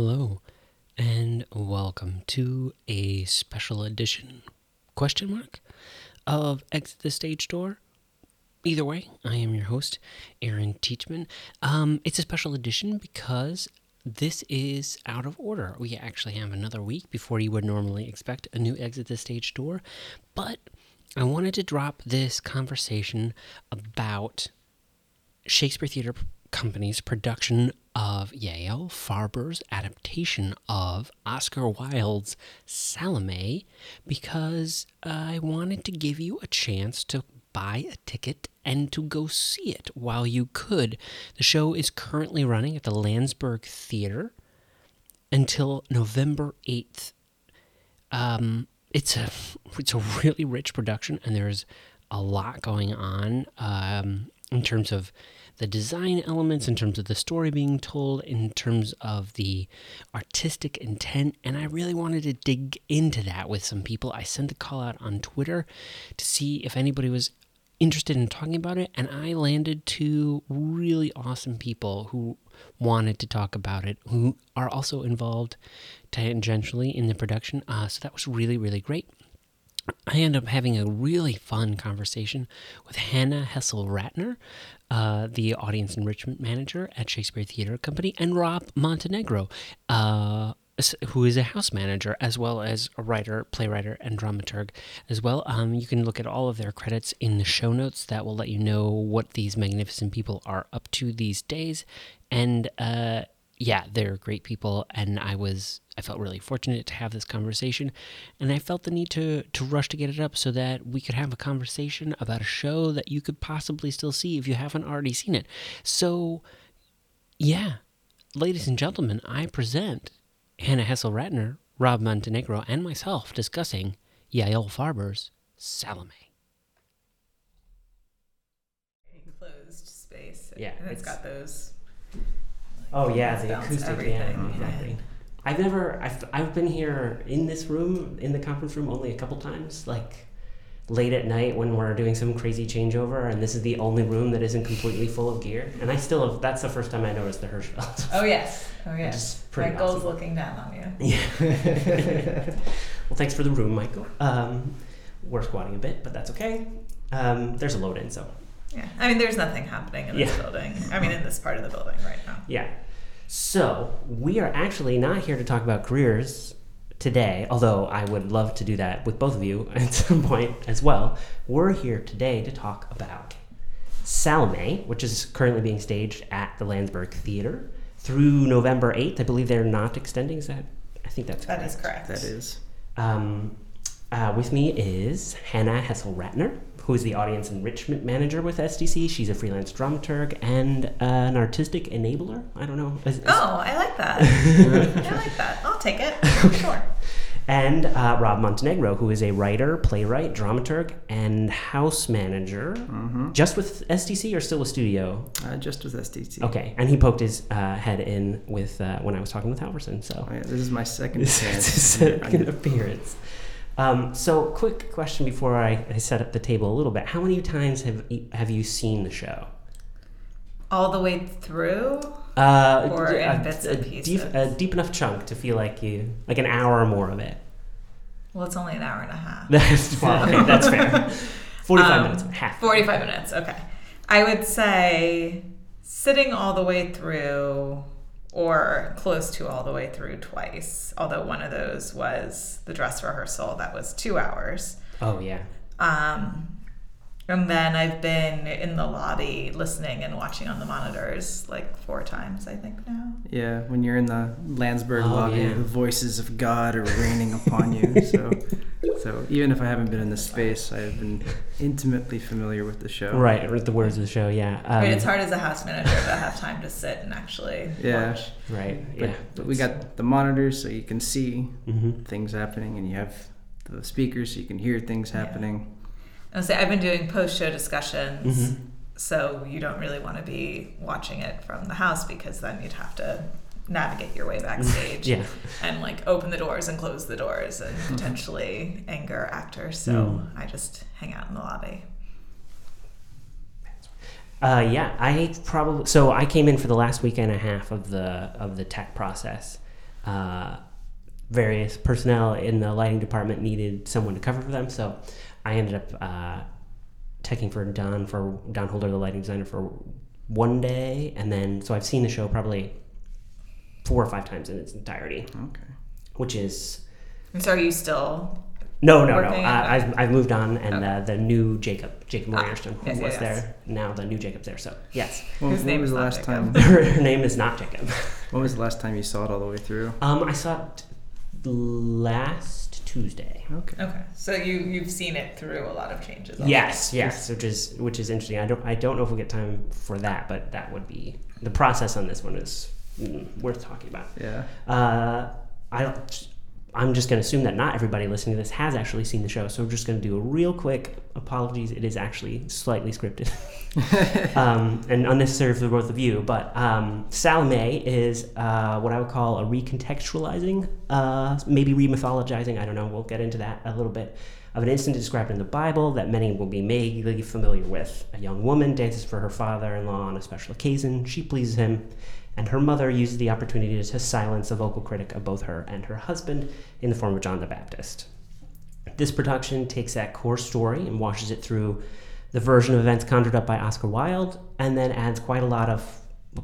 Hello, and welcome to a special edition question mark of Exit the Stage Door. Either way, I am your host, Aaron Teachman. Um, it's a special edition because this is out of order. We actually have another week before you would normally expect a new Exit the Stage Door, but I wanted to drop this conversation about Shakespeare Theater Company's production of Yael Farber's adaptation of Oscar Wilde's Salome because I wanted to give you a chance to buy a ticket and to go see it while you could. The show is currently running at the Lansburgh Theater until November 8th. Um, it's a it's a really rich production and there's a lot going on um, in terms of the design elements, in terms of the story being told, in terms of the artistic intent. And I really wanted to dig into that with some people. I sent a call out on Twitter to see if anybody was interested in talking about it. And I landed two really awesome people who wanted to talk about it, who are also involved tangentially in the production. Uh, so that was really, really great. I ended up having a really fun conversation with Hannah Hessel Ratner, uh, the audience enrichment manager at Shakespeare Theater Company, and Rob Montenegro, uh, who is a house manager as well as a writer, playwright, and dramaturg as well. Um, you can look at all of their credits in the show notes that will let you know what these magnificent people are up to these days. And uh, yeah, they're great people, and I was I felt really fortunate to have this conversation, and I felt the need to to rush to get it up so that we could have a conversation about a show that you could possibly still see if you haven't already seen it. So, yeah, ladies and gentlemen, I present Hannah Hessel Ratner, Rob Montenegro, and myself discussing Yael Farber's Salome. Enclosed space. Yeah, and it's it's- got those. Oh yeah, Bounce the acoustic. Yeah, exactly. I've never. I've I've been here in this room in the conference room only a couple times, like late at night when we're doing some crazy changeover, and this is the only room that isn't completely full of gear. And I still have. That's the first time I noticed the Hirschfeld. Oh yes. Oh yes. Michael's awesome. looking down on you. Yeah. well, thanks for the room, Michael. Um, we're squatting a bit, but that's okay. Um, there's a load in, so Yeah. I mean, there's nothing happening in this Yeah. building. I mean, in this part of the building right now. Yeah. So we are actually not here to talk about careers today, although I would love to do that with both of you at some point as well. We're here today to talk about Salome, which is currently being staged at the Lansburgh Theater through November 8th. I believe they're not extending. Is that? I think that's That correct. is correct. That is. Um, uh, with me is Hannah Hessel Ratner, who is the audience enrichment manager with STC. She's a freelance dramaturg and uh, an artistic enabler. I don't know. Is- is- Oh, I like that. I like that. I'll take it. Sure. And uh, Rob Montenegro, who is a writer, playwright, dramaturg, and house manager. Mm-hmm. Just with SDC or still with studio? Uh, just with SDT. Okay, and he poked his uh, head in with uh, when I was talking with Halverson. So Oh, yeah, this is my second This chance. is his second appearance. Um, so, quick question before I, I set up the table a little bit. How many times have have you seen the show? All the way through. Uh, Or d- in a, bits a and deep, pieces? a deep enough chunk to feel like you like an hour or more of it. Well, it's only an hour and a half. That's well, okay, that's fair. Forty-five Um, minutes, half. 45 minutes. Okay. I would say sitting all the way through or close to all the way through twice, although one of those was the dress rehearsal that was two hours. Oh yeah. Um, and then I've been in the lobby listening and watching on the monitors like four times, I think now. Yeah, when you're in the Lansburgh Oh, lobby, yeah. the voices of God are raining upon you. So, so even if I haven't been in the space, I have been intimately familiar with the show. Right, with the words of the show. Yeah. Um, I mean, it's hard as a house manager to have time to sit and actually Yeah. watch. Right. But, yeah. but we got the monitors, so you can see hmm things happening, and you have the speakers, so you can hear things Yeah. I'll say I've been doing post show discussions. Mhm. So you don't really want to be watching it from the house because then you'd have to navigate your way backstage Yeah. and like open the doors and close the doors and potentially anger actors. So Mm. I just hang out in the lobby. Uh, yeah, I probably so I came in for the last week and a half of the of the tech process, uh, various personnel in the lighting department needed someone to cover for them. So I ended up uh, taking for Don for Don Holder, the lighting designer, for one day, and then so I've seen the show probably four or five times in its entirety, Okay. which is And so are you still? no, no, no. Working I, on I've, I've moved on, and Okay. uh, the new Jacob, Jacob Ah, Morierson, yes, was yes, yes. there. Now the new Jacob's there. So yes, When, Whose when name was is the last Jacob? time? her name is not Jacob. When was the last time you saw it all the way through? Um, I saw it last Tuesday. Okay. Okay, so you you've seen it through a lot of changes. already. Yes, yes, which is which is interesting. I don't I don't know if we'll get time for that, but that would be the process on this one is mm, worth talking about. Yeah. Uh, I don't. I'm just going to assume that not everybody listening to this has actually seen the show, so we're just going to do a real quick apologies. It is actually slightly scripted um, and unnecessary for both of you. But um, Salome is uh, what I would call a recontextualizing, uh, maybe remythologizing. I don't know. We'll get into that a little bit. Of an incident described in the Bible that many will be vaguely familiar with. A young woman dances for her father in law on a special occasion. She pleases him, and her mother uses the opportunity to silence a vocal critic of both her and her husband in the form of John the Baptist. This production takes that core story and washes it through the version of events conjured up by Oscar Wilde, and then adds quite a lot of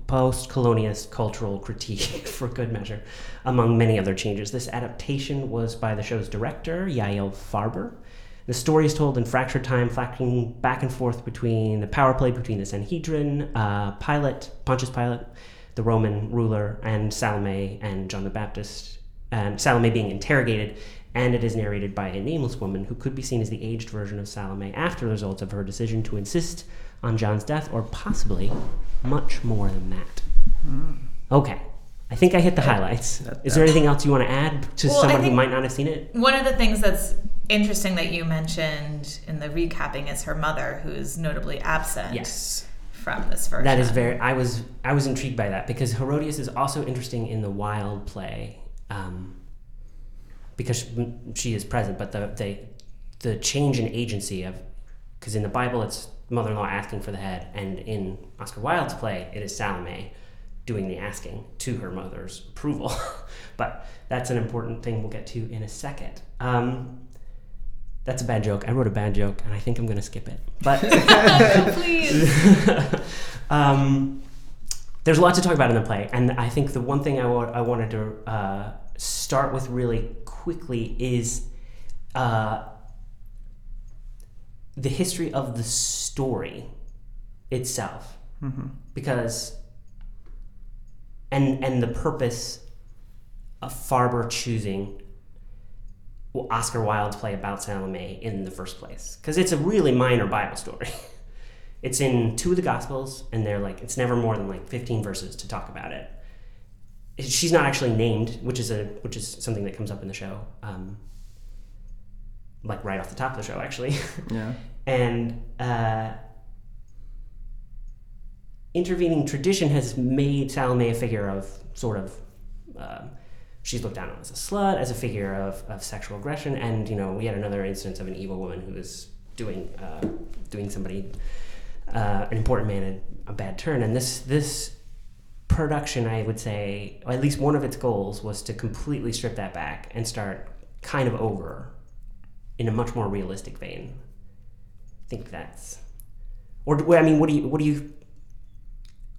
post colonialist cultural critique for good measure, among many other changes. This adaptation was by the show's director, Yael Farber. The story is told in fractured time, flashing back and forth between the power play between the Sanhedrin, uh, Pilate, Pontius Pilate, the Roman ruler, and Salome and John the Baptist, and Salome being interrogated, and it is narrated by a nameless woman who could be seen as the aged version of Salome after the results of her decision to insist on John's death, or possibly much more than that. Okay. I think I hit the highlights. Is there anything else you want to add to Well, I someone who might not have seen it? One of the things that's interesting that you mentioned in the recapping is her mother, who's notably absent Yes. From this version. That is very. I was I was intrigued by that because Herodias is also interesting in the Wilde play, um, because she is present, but the the the change in agency of because in the Bible it's mother-in-law asking for the head, and in Oscar Wilde's play it is Salome doing the asking to her mother's approval. but that's an important thing we'll get to in a second. Um, that's a bad joke. I wrote a bad joke, and I think I'm going to skip it. But Please. um, there's a lot to talk about in the play, and I think the one thing I wa- I wanted to uh, start with really quickly is uh, the history of the story itself, because and and the purpose of Farber choosing Oscar Wilde's play about Salome in the first place, because it's a really minor Bible story. It's in two of the Gospels, and they're like it's never more than like 15 verses to talk about it. She's not actually named, which is a which is something that comes up in the show, um, like right off the top of the show, actually. Yeah. and uh, intervening tradition has made Salome a figure of sort of. um she's looked down on as a slut, as a figure of, of sexual aggression, and you know we had another instance of an evil woman who was doing uh, doing somebody uh, an important man a, a bad turn, and this this production, I would say, at least one of its goals was to completely strip that back and start kind of over in a much more realistic vein. I think that's, or I mean, what do you what do you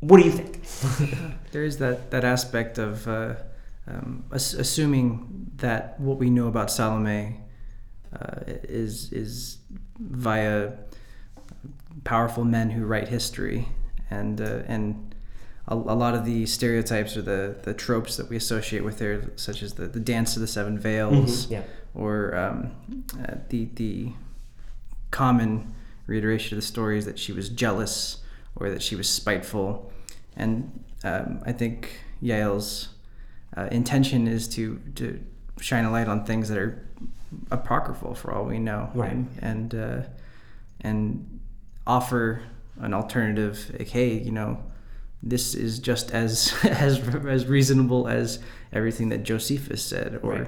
what do you think? There is that, that aspect of uh, um, ass- assuming that what we know about Salome uh, is is via powerful men who write history, and uh, and a, a lot of the stereotypes or the, the tropes that we associate with her, such as the, the dance of the seven veils, yeah. or um, uh, the the common reiteration of the story is that she was jealous or that she was spiteful, and um, I think Yael's uh, intention is to to shine a light on things that are apocryphal for all we know, Right. and and, uh, and offer an alternative. Like, hey, you know. This is just as as as reasonable as everything that Josephus said, or Right.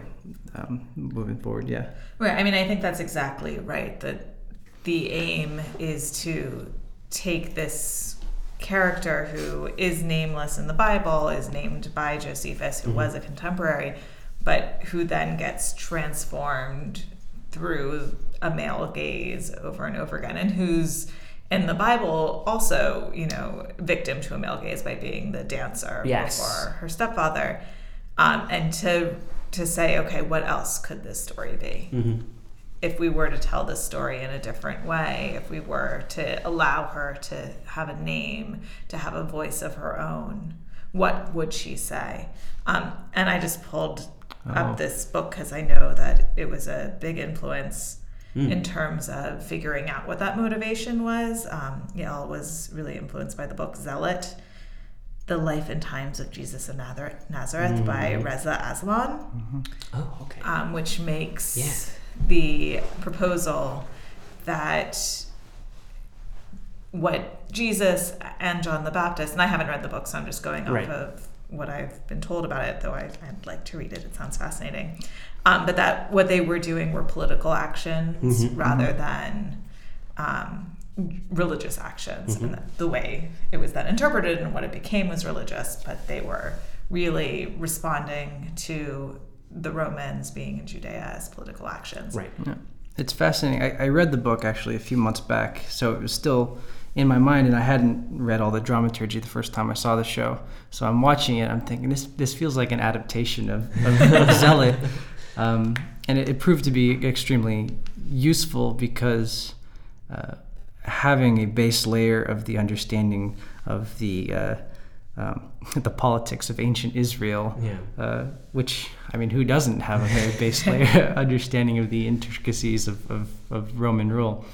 um, moving forward. Yeah. Right. I mean, I think that's exactly right. That the aim is to take this character who is nameless in the Bible is named by Josephus, who was a contemporary, but who then gets transformed through a male gaze over and over again, and who's in the Bible also, you know, victim to a male gaze by being the dancer Yes. before her stepfather, um, and to to say, okay, what else could this story be? Mm-hmm. If we were to tell this story in a different way, if we were to allow her to have a name, to have a voice of her own, what would she say? Um, and I just pulled Oh. up this book because I know that it was a big influence in terms of figuring out what that motivation was. Um, Yael was really influenced by the book Zealot, The Life and Times of Jesus of Nazareth, Nazareth by Reza Aslan, Oh, okay. um, which makes Yeah. The proposal that what Jesus and John the Baptist, and I haven't read the book, so I'm just going off Right. of what I've been told about it, though I, I'd like to read it. It sounds fascinating. Um, but that what they were doing were political actions Mhm, rather than um, religious actions. Mhm. And the, the way it was then interpreted and what it became was religious, but they were really responding to the Romans being in Judea as political actions. right. Yeah. It's fascinating. I, I read the book actually a few months back, so it was still in my mind, and I hadn't read all the dramaturgy the first time I saw the show. So I'm watching it. I'm thinking this this feels like an adaptation of, of, of Zealot, um, and it, it proved to be extremely useful because uh, having a base layer of the understanding of the uh, um, the politics of ancient Israel Yeah. uh, which I mean, who doesn't have a very base layer understanding of the intricacies of, of, of Roman rule?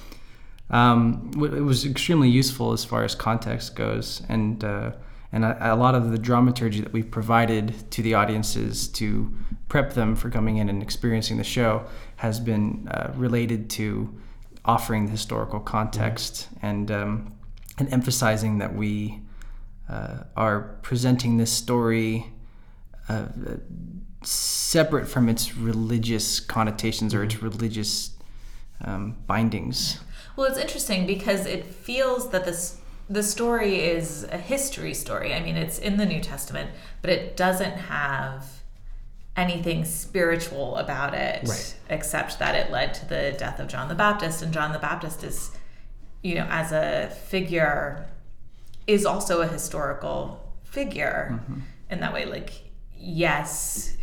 Um, it was extremely useful as far as context goes, and uh, and a, a lot of the dramaturgy that we provided to the audiences to prep them for coming in and experiencing the show has been uh, related to offering the historical context and um, and emphasizing that we uh, are presenting this story uh, separate from its religious connotations or its religious um, bindings. Well, it's interesting because it feels that this the story is a history story. I mean, it's in the New Testament, but it doesn't have anything spiritual about it Right. except that it led to the death of John the Baptist and John the Baptist is you know, as a figure is also a historical figure in that way like yes,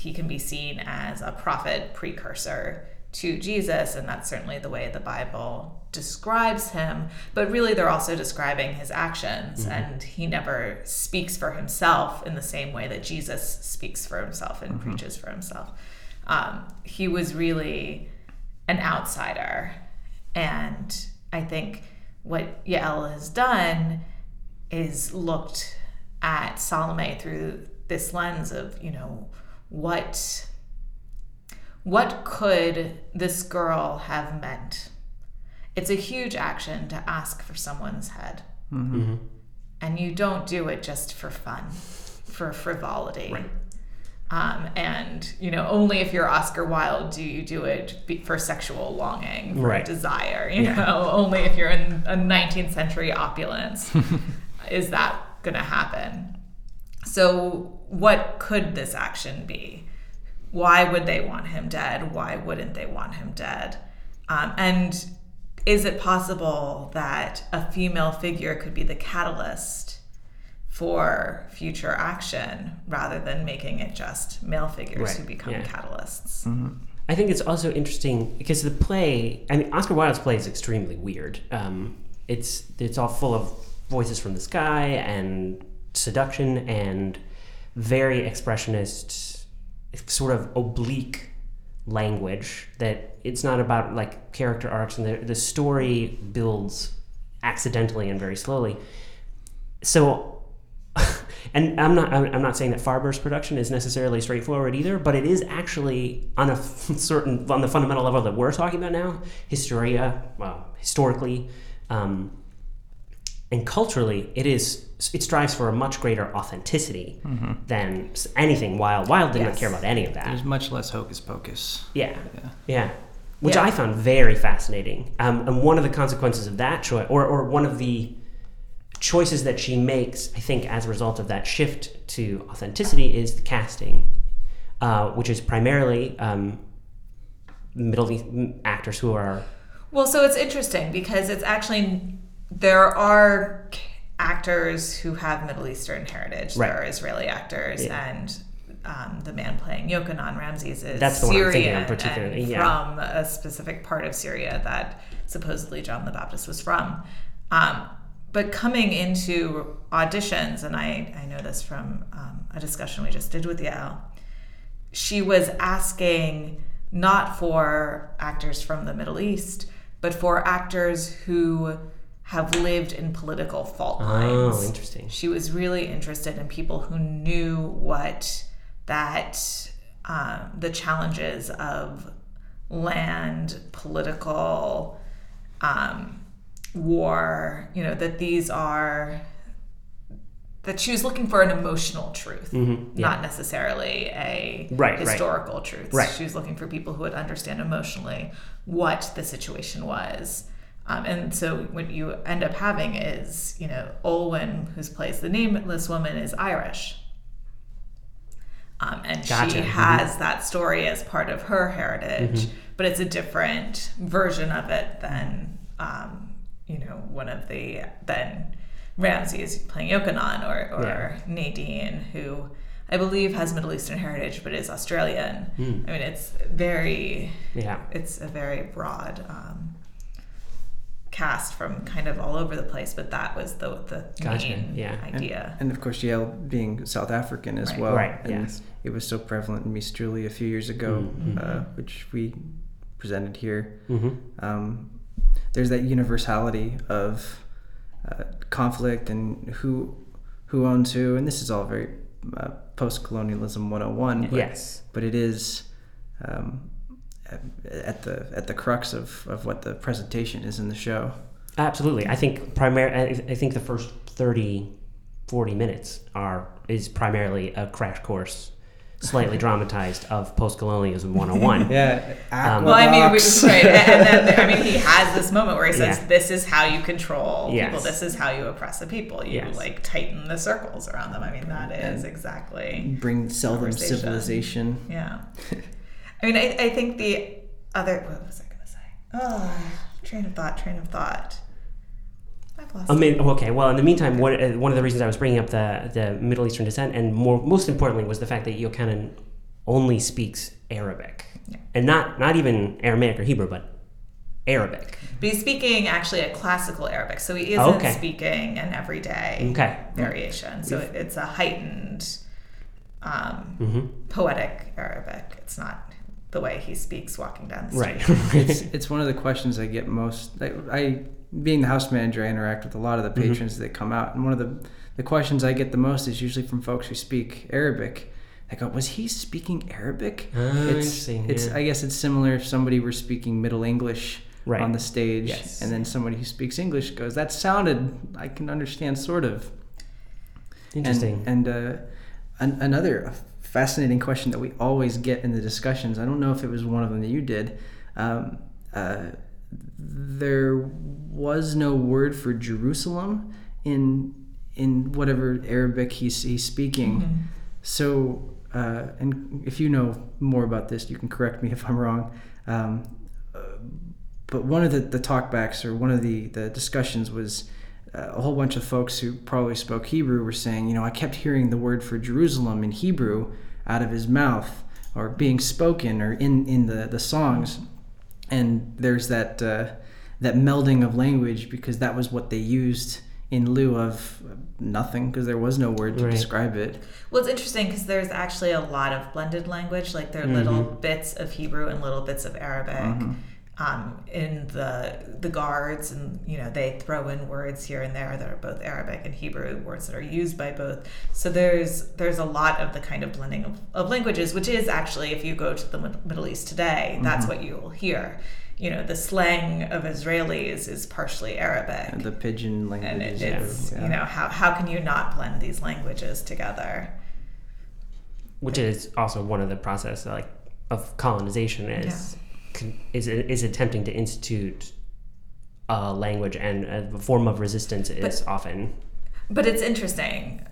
he can be seen as a prophet precursor to Jesus, and that's certainly the way the Bible describes him. But really, they're also describing his actions, and he never speaks for himself in the same way that Jesus speaks for himself and preaches for himself. Um, he was really an outsider, and I think what Yael has done is looked at Salome through this lens of, you know, what what could this girl have meant? It's a huge action to ask for someone's head. Mm-hmm. And you don't do it just for fun, for frivolity. Right. Um, and you know, only if you're Oscar Wilde do you do it for sexual longing, for Right. desire. You Yeah. know, only if you're in a 19th century opulence is that going to happen. So, what could this action be? Why would they want him dead? Why wouldn't they want him dead? Um, and is it possible that a female figure could be the catalyst for future action rather than making it just male figures Right, who become yeah. catalysts? I think it's also interesting because the play. I mean, Oscar Wilde's play is extremely weird. Um, it's it's all full of voices from the sky and seduction and very expressionist, sort of oblique language. That it's not about like character arcs and the the story builds accidentally and very slowly. So and I'm not I'm not saying that Farber's production is necessarily straightforward either, but it is actually on a certain on the fundamental level that we're talking about now, Historia, well, historically, um, and culturally, it is it strives for a much greater authenticity than anything Wilde Wilde did not Yes. care about any of that. There's much less hocus pocus. Yeah, Yeah. yeah. Which Yeah. I found very fascinating. Um, and one of the consequences of that choice, or, or one of the choices that she makes, I think, as a result of that shift to authenticity, is the casting, uh, which is primarily um, Middle East actors who are. Well, so it's interesting because it's actually there are actors who have Middle Eastern heritage. Right. There are Israeli actors, Yeah. and um, the man playing Yochanan Ramses is That's the Syrian particularly, yeah. from a specific part of Syria that supposedly John the Baptist was from. Um, but coming into auditions, and I, I know this from um, a discussion we just did with Yael, she was asking not for actors from the Middle East, but for actors who have lived in political fault lines. Oh, interesting. She was really interested in people who knew what that um, the challenges of land, political, um, war. You know that these are that she was looking for an emotional truth, not necessarily a Mm-hmm. Right, right. historical truth. Right. She was looking for people who would understand emotionally what the situation was. Um, and so what you end up having is, you know, Olwen, who plays the nameless woman, is Irish. Um, and Gotcha. she Mhm. has that story as part of her heritage, but it's a different version of it than, um, you know, one of the, than Ramses playing Yochanan or, or Yeah. Nadine, who I believe has Middle Eastern heritage but is Australian. Hmm. I mean, it's very, Yeah. it's a very broad um, cast from kind of all over the place, but that was the the Gotcha, main yeah. Idea. and of course, Yael being South African as Right. well. Right, And yes. it was so prevalent in Mies Julie a few years ago, Mhm. uh, which we presented here. hmm Um, there's that universality of uh, conflict and who who owns who, and this is all very uh, post-colonialism 101. But, Yes. but it is um, at the at the crux of, of what the presentation is in the show. Absolutely. I think primary. I I think the first 30, 40 minutes are is primarily a crash course, slightly dramatized of post-colonialism 101. Yeah, Um, Well, I mean, we, right, and then I mean, he has this moment where he says, Yeah. "This is how you control Yes. people. This is how you oppress the people. You Yes. like tighten the circles around them." I mean, that is And- exactly bring sell them Conversation. civilization. yeah. I mean, I, I think the other what was I going to say? Oh, train of thought, train of thought. I've lost. I mean, okay. Well, in the meantime, what, uh, one of the reasons I was bringing up the the Middle Eastern descent, and more most importantly, was the fact that Yochanan only speaks Arabic, Yeah. and not not even Aramaic or Hebrew, but Arabic. But he's speaking actually a classical Arabic, so he isn't Okay. speaking an everyday Okay. variation. So it, it's a heightened, um, hmm poetic Arabic. It's not the way he speaks walking down the street. Right. it's it's one of the questions I get most. I, I being the house manager, I interact with a lot of the Mm-hmm. patrons that come out, and one of the the questions I get the most is usually from folks who speak Arabic. I go, was he speaking Arabic? Ah, it's interesting, it's yeah. I guess it's similar if somebody were speaking Middle English Right. on the stage, Yes. and then somebody who speaks English goes, that sounded I can understand sort of. Interesting. And, and uh, an, another fascinating question that we always get in the discussions, I don't know if it was one of them that you did. Um, uh, there was no word for Jerusalem in in whatever Arabic he's, he's speaking. So, uh, and if you know more about this, you can correct me if I'm wrong. Um, uh, but one of the, the talkbacks or one of the, the discussions was a whole bunch of folks who probably spoke Hebrew were saying, you know, I kept hearing the word for Jerusalem in Hebrew out of his mouth or being spoken or in, in the, the songs. And there's that, uh, that melding of language because that was what they used in lieu of nothing because there was no word to Right. describe it. Well, it's interesting because there's actually a lot of blended language. Like there are little bits of Hebrew and little bits of Arabic. Um, in the the guards, and you know they throw in words here and there that are both Arabic and Hebrew words that are used by both. So there's there's a lot of the kind of blending of, of languages, which is actually if you go to the Middle East today, that's what you will hear. You know, the slang of Israelis is partially Arabic, And the pidgin and it, it's yeah. you know how how can you not blend these languages together? which is also one of the process like of colonization is con- is is attempting to institute a language and a form of resistance is often But it's interesting,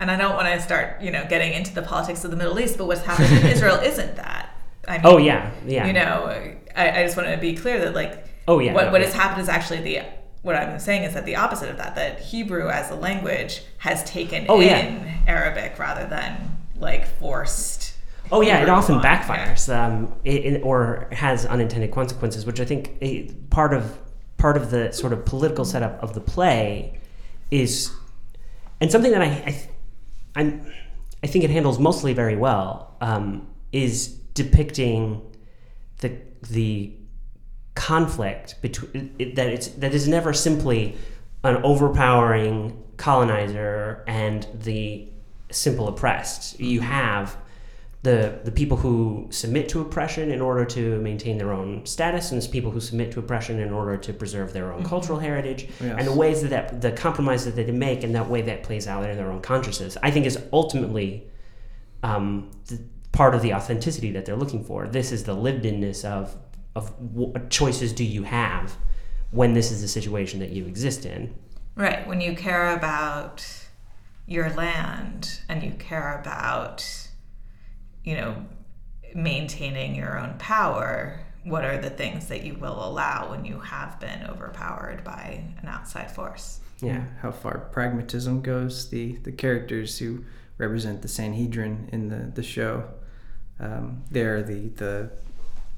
and I don't want to start, you know, getting into the politics of the Middle East. But what's happening in Israel isn't that. I oh, mean, Oh yeah, yeah. You know, I, I just want to be clear that like, Oh, yeah, what no, what yeah. has happened is actually the what I'm saying is that the opposite of that. That Hebrew as a language has taken Oh, in yeah. Arabic rather than like forced. Oh yeah, it often backfires, um, it, it- or has unintended consequences, which I think eh, part of part of the sort of political setup of the play is, and something that I I, I'm, I think it handles mostly very well um, is depicting the the conflict between it, that it's that is never simply an overpowering colonizer and the simple oppressed. You have the the people who submit to oppression in order to maintain their own status, and there's people who submit to oppression in order to preserve their own cultural heritage, Yes. and the ways that, that the compromises that they make, and that way that plays out in their own consciousness. I think is ultimately um, the, part of the authenticity that they're looking for. This is the lived-inness of of what choices do you have when this is the situation that you exist in. Right. When you care about your land and you care about, you know, maintaining your own power, what are the things that you will allow when you have been overpowered by an outside force? Yeah. how far pragmatism goes. The the characters who represent the Sanhedrin in the the show, um, they're the the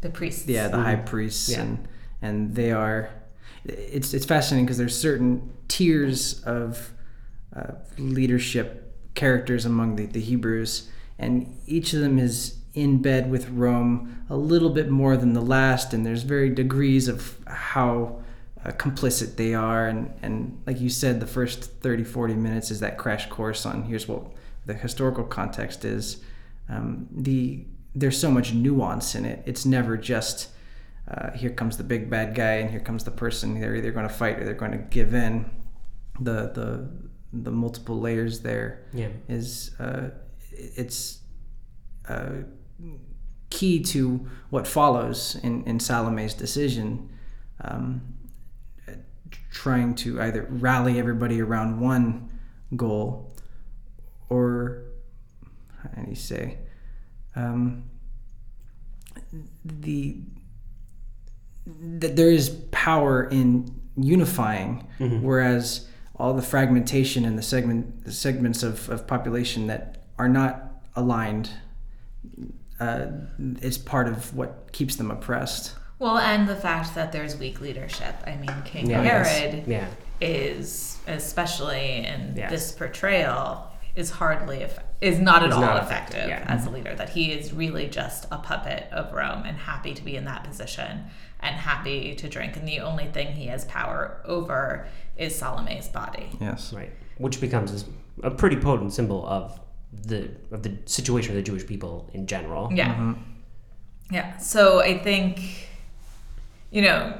The priests. yeah the high priests Yeah. and and they are. It's it's fascinating because there's certain tiers of uh, leadership characters among the, the Hebrews, and each of them is in bed with Rome a little bit more than the last, and there's very degrees of how uh, complicit they are. And, and like you said, the first 30, 40 minutes is that crash course on here's what the historical context is. Um, the There's so much nuance in it. It's never just uh, here comes the big bad guy and here comes the person. They're either going to fight or they're going to give in. The, the, the multiple layers there Yeah. is uh, it's uh, key to what follows in, in Salome's decision, um, trying to either rally everybody around one goal or, how do you say, um, the that there is power in unifying, whereas all the fragmentation and the segment the segments of, of population that are not aligned uh, is part of what keeps them oppressed. Well, and the fact that there's weak leadership. I mean, King Yeah. Herod Yeah. is, especially in Yes. this portrayal, is hardly eff- is not at Is all not effective, effective, yeah. as a leader. That he is really just a puppet of Rome and happy to be in that position and happy to drink. And the only thing he has power over is Salome's body. Yes. Right. Which becomes a pretty potent symbol of the of the situation of the Jewish people in general. Yeah. Mm-hmm. Yeah. So I think, you know,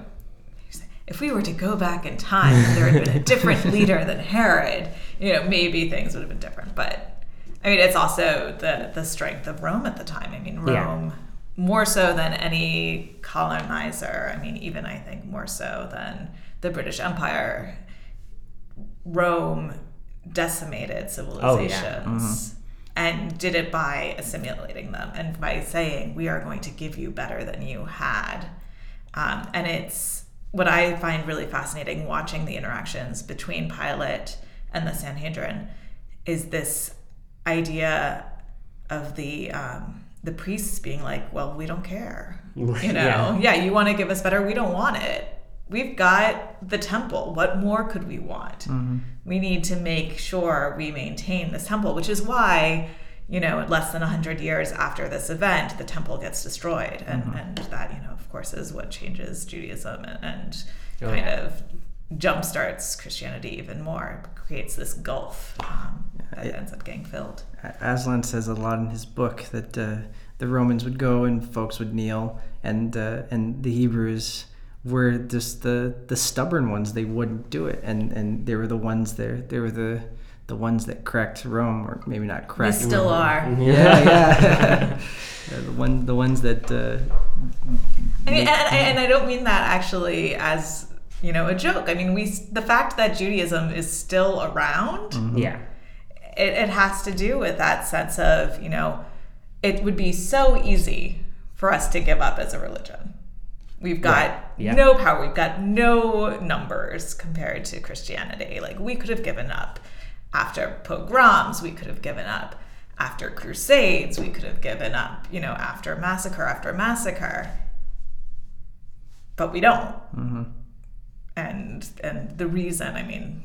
if we were to go back in time and there had been a different leader than Herod, you know, maybe things would have been different. But I mean, it's also the the strength of Rome at the time. I mean, Yeah. Rome more so than any colonizer. I mean, even I think more so than the British Empire. Rome decimated oh, civilizations mm-hmm. And did it by assimilating them and by saying we are going to give you better than you had. Um, and it's what i find really fascinating watching the interactions between pilate and the sanhedrin is this idea of the um, the priests being like well we don't care. You know? Yeah. yeah, you want to give us better? We don't want it we've got the temple. What more could we want? We need to make sure we maintain this temple which is why you know less than 100 years after this event the temple gets destroyed. And, and that you know of course is what changes judaism and, and Oh, kind yeah. of jumpstarts christianity even more creates this gulf um, that it- ends up getting filled. Aslan says a lot in his book that uh, the Romans would go and folks would kneel, and uh, and the Hebrews were just the the stubborn ones. They wouldn't do it, and and they were the ones there. They were the the ones that cracked Rome, or maybe not they cracked. still mm-hmm. are mm-hmm. yeah, yeah. Yeah, the one the ones that. Uh, I mean, and, and mm-hmm. I don't mean that actually as you know, a joke. I mean, we the fact that Judaism is still around, Yeah. it, it has to do with that sense of, you know, it would be so easy for us to give up as a religion. We've got Right. Yeah. no power, we've got no numbers compared to Christianity. Like, we could have given up after pogroms, we could have given up after crusades, we could have given up, you know, after massacre after massacre. But we don't. And and the reason, I mean,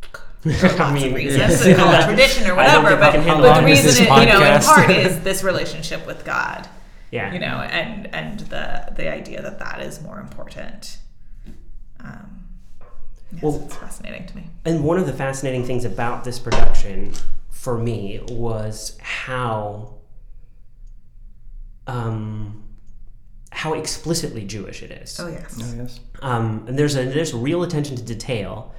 lots I mean, of reasons, yes. they call it tradition or whatever. But, but the reason, it, you know, in part is this relationship with God. Yeah. You know, and and the the idea that that is more important. Um, yes, Well- it's fascinating to me. And one of the fascinating things about this production for me was how um, how explicitly Jewish it is. Oh yes. Oh, yes. Um, and there's a there's real attention to detail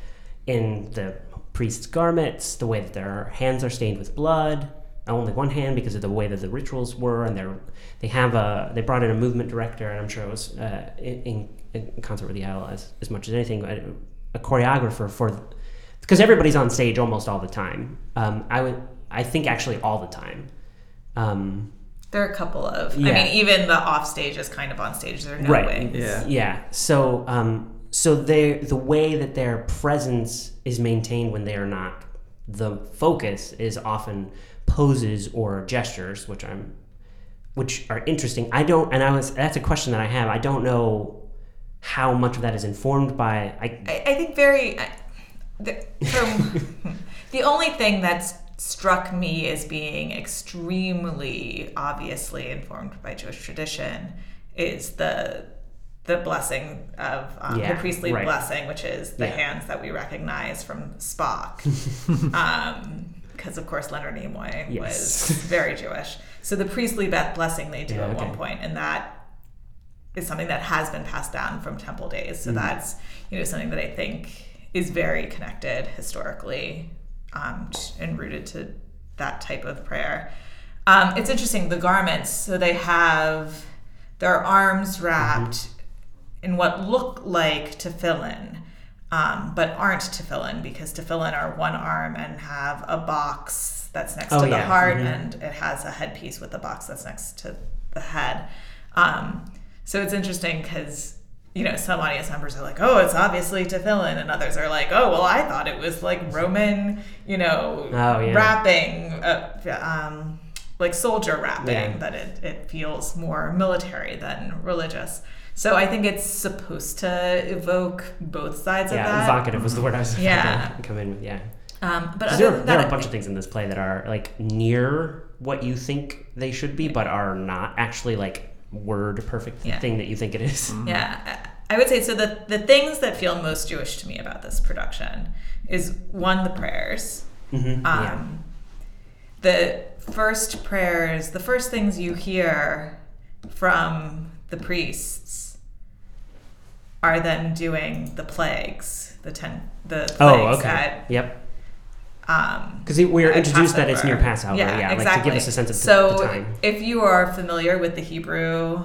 in the priest's garments, the way that their hands are stained with blood. Only one hand because of the way that the rituals were, and they're they have a they brought in a movement director, and I'm sure it was uh, in, in concert with Yael as as much as anything, a, a choreographer for because everybody's on stage almost all the time. Um, I would I think actually all the time. Um, There are a couple of. Yeah. I mean, even the off stage is kind of on stage. There are no Right. wings. Yeah. Yeah. So, um, so they the way that their presence is maintained when they are not the focus is often poses or gestures, which I'm, which are interesting. I don't, and I was that's a question that I have. I don't know how much of that is informed by. I I, I think very. I- The, from, the only thing that's struck me as being extremely obviously informed by Jewish tradition is the the blessing of um, Yeah, the priestly right. blessing, which is the Yeah. hands that we recognize from Spock. Because of course Leonard Nimoy Yes. was very Jewish. So the priestly blessing they do Yeah, at okay. one point, and that is something that has been passed down from temple days. Mm-hmm. So that's you know something that I think is very connected historically um, and rooted to that type of prayer. Um, it's interesting the garments. So they have their arms wrapped Mm-hmm. in what look like tefillin, um, but aren't tefillin because tefillin are one arm and have a box that's next Oh, to the yeah. heart, Mhm. and it has a headpiece with a box that's next to the head. Um, so it's interesting because you know some audience members are like, "Oh, it's obviously tefillin," and others are like, "Oh, well, I thought it was like Roman, you know, Oh, yeah. wrapping, uh, um, like soldier wrapping. Yeah. That it it feels more military than religious." So I think it's supposed to evoke both sides of that. yeah, evocative was the word I was Yeah. gonna come in with. Yeah. Um, but 'Cause other there, than are, there are a bunch of things in this play that are like near what you think they should be, but are not actually like word perfect Yeah. thing that you think it is. Yeah, I I would say so. The the things that feel most Jewish to me about this production is one the prayers. Mhm, Um, yeah. The first prayers, the first things you hear from the priests are them doing the plagues, the ten, the plagues Oh, okay. at yep. um, Because we're at introduced that it's near Passover. Yeah, like to give us a sense of the- so the time. if you are familiar with the Hebrew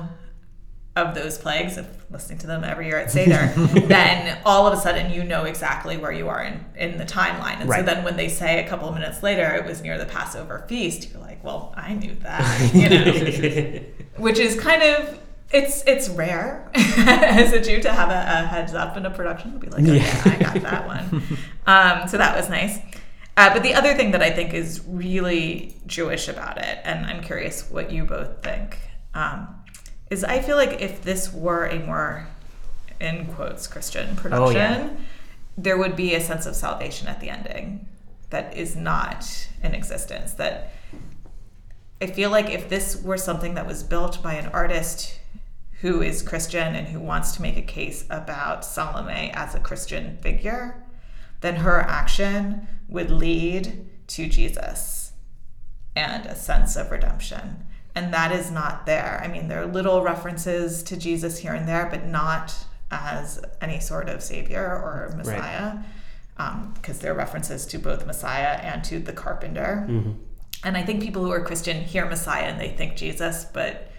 of those plagues, of listening to them every year at Seder, then all of a sudden you know exactly where you are in, in the timeline. And so then when they say a couple of minutes later it was near the Passover feast, you're like, well, I knew that, you know, which is kind of. It's it's rare as a Jew to have a, a heads up in a production to be like, okay, Yeah. I got that one. Um, so that was nice. Uh, but the other thing that I think is really Jewish about it, and I'm curious what you both think, um, is I feel like if this were a more, in quotes, Christian production, Oh, yeah. there would be a sense of salvation at the ending that is not in existence. That I feel like if this were something that was built by an artist who is Christian and who wants to make a case about Salome as a Christian figure, then her action would lead to Jesus and a sense of redemption. And that is not there. I mean, there are little references to Jesus here and there, but not as any sort of savior or Messiah, um, because there are references to both Messiah and to the carpenter. Mm-hmm. And I think people who are Christian hear Messiah and they think Jesus, but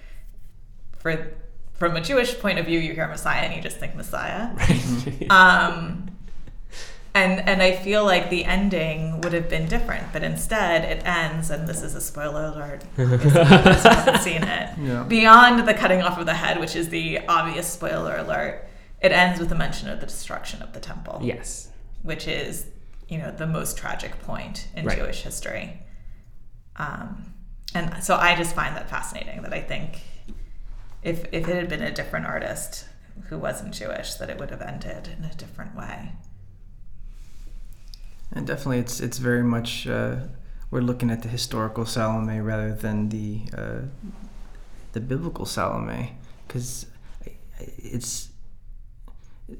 for from a Jewish point of view, you hear Messiah and you just think Messiah. Right. um, and and I feel like the ending would have been different, but instead it ends, and this is a spoiler alert. if you haven't seen it. Yeah. Beyond the cutting off of the head, which is the obvious spoiler alert, it ends with a mention of the destruction of the temple yes. which is you know the most tragic point in Right. Jewish history. Um, and so I just find that fascinating. That I think if if it had been a different artist who wasn't Jewish, that it would have ended in a different way. And definitely, it's it's very much uh, we're looking at the historical Salome rather than the uh, the biblical Salome, because it's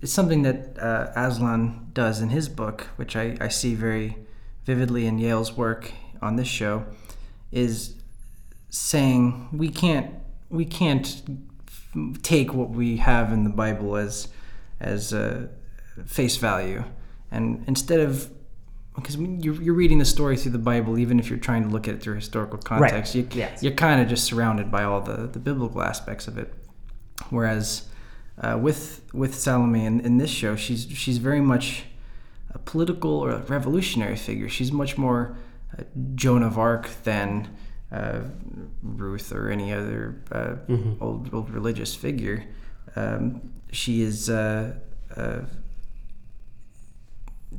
it's something that uh, Aslan does in his book, which I, I see very vividly in Yael's work on this show, is saying we can't we can't take what we have in the Bible as as uh, face value, and instead of because you're, you're reading the story through the Bible, even if you're trying to look at it through historical context, you, Yes. you're kind of just surrounded by all the, the biblical aspects of it. Whereas uh, with with Salome in, in this show, she's she's very much a political or a revolutionary figure. She's much more uh, Joan of Arc than uh, Ruth or any other uh, old old religious figure. Um, she is uh, uh,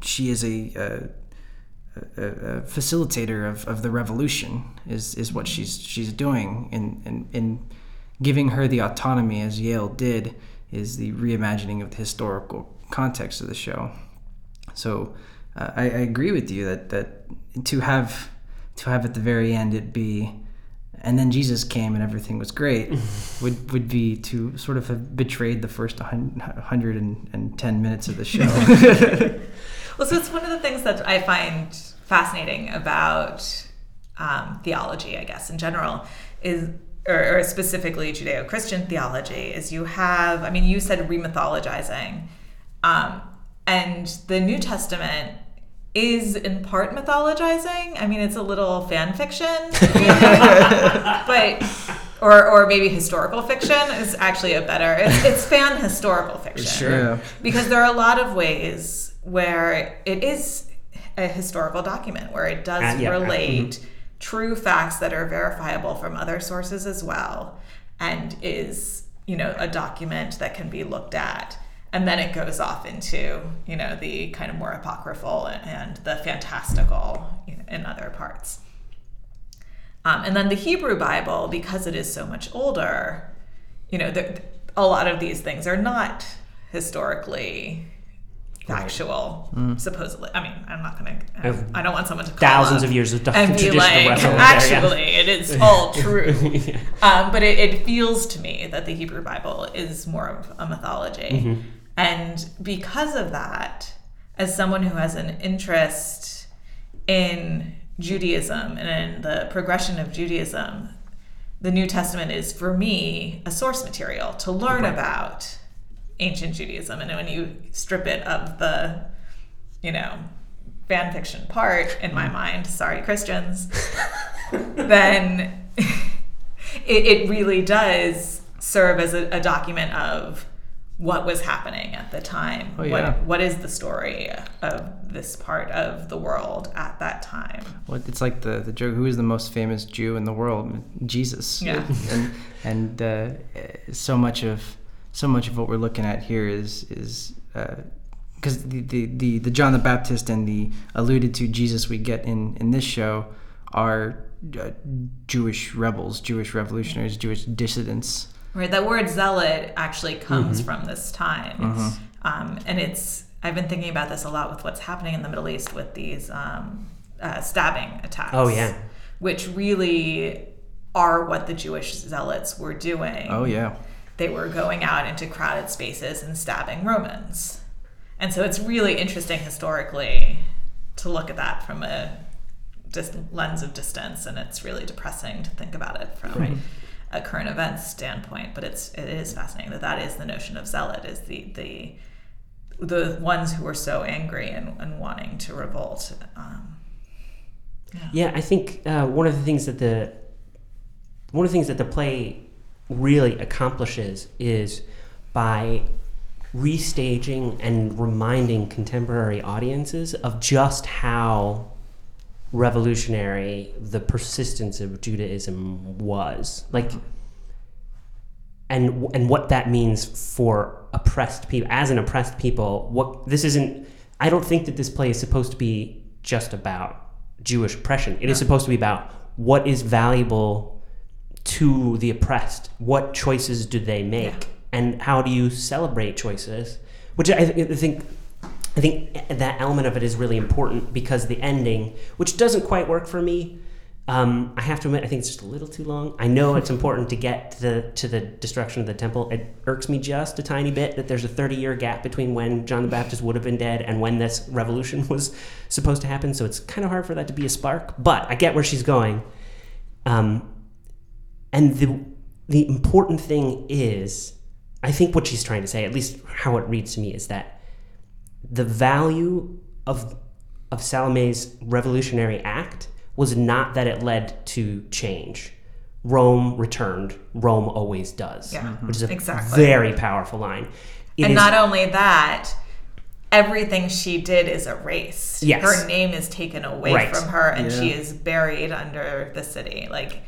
she is a, uh, a, a facilitator of, of the revolution. Is is what she's she's doing in, in in giving her the autonomy as Yael did is the reimagining of the historical context of the show. So uh, I, I agree with you that that to have to have at the very end it be and then Jesus came and everything was great would would be to sort of have betrayed the first 110 minutes of the show. Well, so it's one of the things that I find fascinating about um, theology, I guess, in general, is or, or specifically Judeo-Christian theology, is you have. I mean, you said remythologizing, um, and the New Testament is in part mythologizing. I mean, it's a little fan fiction, but. Or, or maybe historical fiction is actually a better. It's, it's fan historical fiction Sure. yeah. because there are a lot of ways where it is a historical document where it does Uh, yeah, uh, relate true facts that are verifiable from other sources as well and is you know a document that can be looked at and then it goes off into you know the kind of more apocryphal and, the fantastical you know, in other parts um, and then the Hebrew Bible, because it is so much older, you know, the, a lot of these things are not historically factual, supposedly. I mean, I'm not going to, I've- I don't want someone to call Thousands of years of doc- and be like, wrestling there, actually, yeah. it is all true. um, but it, it feels to me that the Hebrew Bible is more of a mythology. Mm-hmm. And because of that, as someone who has an interest in Judaism and in the progression of Judaism, the New Testament is for me a source material to learn about ancient Judaism. And when you strip it of the, you know, fan fiction part in my mm. mind, sorry, Christians, then it, it really does serve as a, a document of what was happening at the time. Oh, yeah. What what is the story of this part of the world at that time? Well, it's like the the joke: who is the most famous Jew in the world? Jesus. Yeah. and and uh, so much of so much of what we're looking at here is is because the, the the the John the Baptist and the alluded to Jesus we get in in this show are uh, Jewish rebels, Jewish revolutionaries, Jewish dissidents. Right, that word zealot actually comes Mm-hmm. from this time, um, and it's. I've been thinking about this a lot with what's happening in the Middle East with these um, uh, stabbing attacks. Oh, yeah. which really are what the Jewish zealots were doing. Oh yeah. they were going out into crowded spaces and stabbing Romans. And so it's really interesting historically to look at that from a dis- lens of distance, and it's really depressing to think about it from Right. A current events standpoint. But it's it is fascinating that that is the notion of zealot is the the the ones who are so angry and, and wanting to revolt. Um, Yeah, I think uh, one of the things that the one of the things that the play really accomplishes is by restaging and reminding contemporary audiences of just how revolutionary the persistence of Judaism was. Like and and what that means for oppressed people as an oppressed people what this isn't i don't think that this play is supposed to be just about jewish oppression. It is supposed to be about what is valuable to the oppressed. What choices do they make? Yeah. and how do you celebrate choices? Which I, th- I think I think that element of it is really important because the ending, which doesn't quite work for me, um, I have to admit, I think it's just a little too long. I know it's important to get to the to the destruction of the temple. It irks me just a tiny bit that there's a 30 year gap between when John the Baptist would have been dead and when this revolution was supposed to happen. So it's kind of hard for that to be a spark. But I get where she's going. Um, and the the important thing is, I think what she's trying to say, at least how it reads to me, is that the value of of Salome's revolutionary act was not that it led to change. Rome returned. Rome always does. Yeah, which is a mm-hmm. exactly. very powerful line. It and is- not only that, everything she did is erased. Yes. Her name is taken away Right. from her and she is buried under the city. Like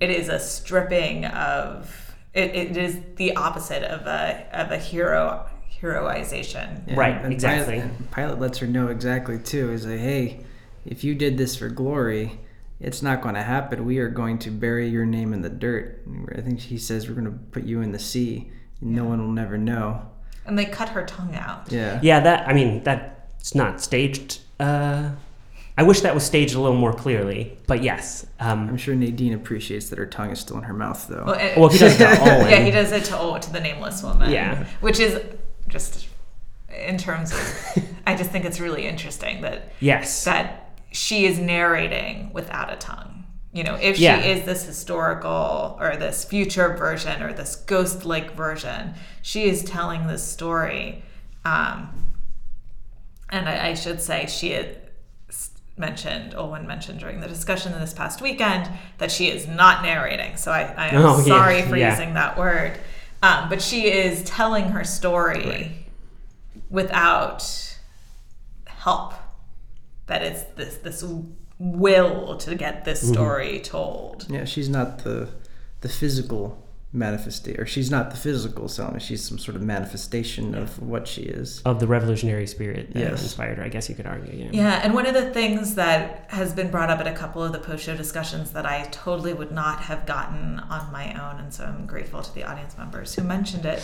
it is a stripping of it, it is the opposite of a of a hero heroization. Yeah, Right, and exactly. Pilate, Pilate lets her know exactly too. Is like, hey, if you did this for glory, it's not going to happen. We are going to bury your name in the dirt. I think he says we're going to put you in the sea. No one will never know. And they cut her tongue out. Yeah. Yeah, that I mean that's not staged. Uh, I wish that was staged a little more clearly, but yes. Um, I'm sure Nadine appreciates that her tongue is still in her mouth, though. Well, it- well, he does it to Owen. yeah, he does it to oh, to the nameless woman. Yeah. which is just in terms of. I just think it's really interesting that Yes. that she is narrating without a tongue. You know, if Yeah. she is this historical or this future version or this ghost-like version, she is telling this story. Um, and I, I should say she had mentioned, Owen mentioned during the discussion this past weekend that she is not narrating. So I, I am Oh, yeah, sorry for yeah. using that word. Um, but she is telling her story without help that it's this this will to get this Mm-hmm. story told. yeah, she's not the the physical manifestation, or she's not the physical Salome. She's some sort of manifestation of what she is. of the revolutionary spirit that Yes. inspired her, I guess you could argue. Yeah. Yeah, and one of the things that has been brought up at a couple of the post-show discussions that I totally would not have gotten on my own, and so I'm grateful to the audience members who mentioned it.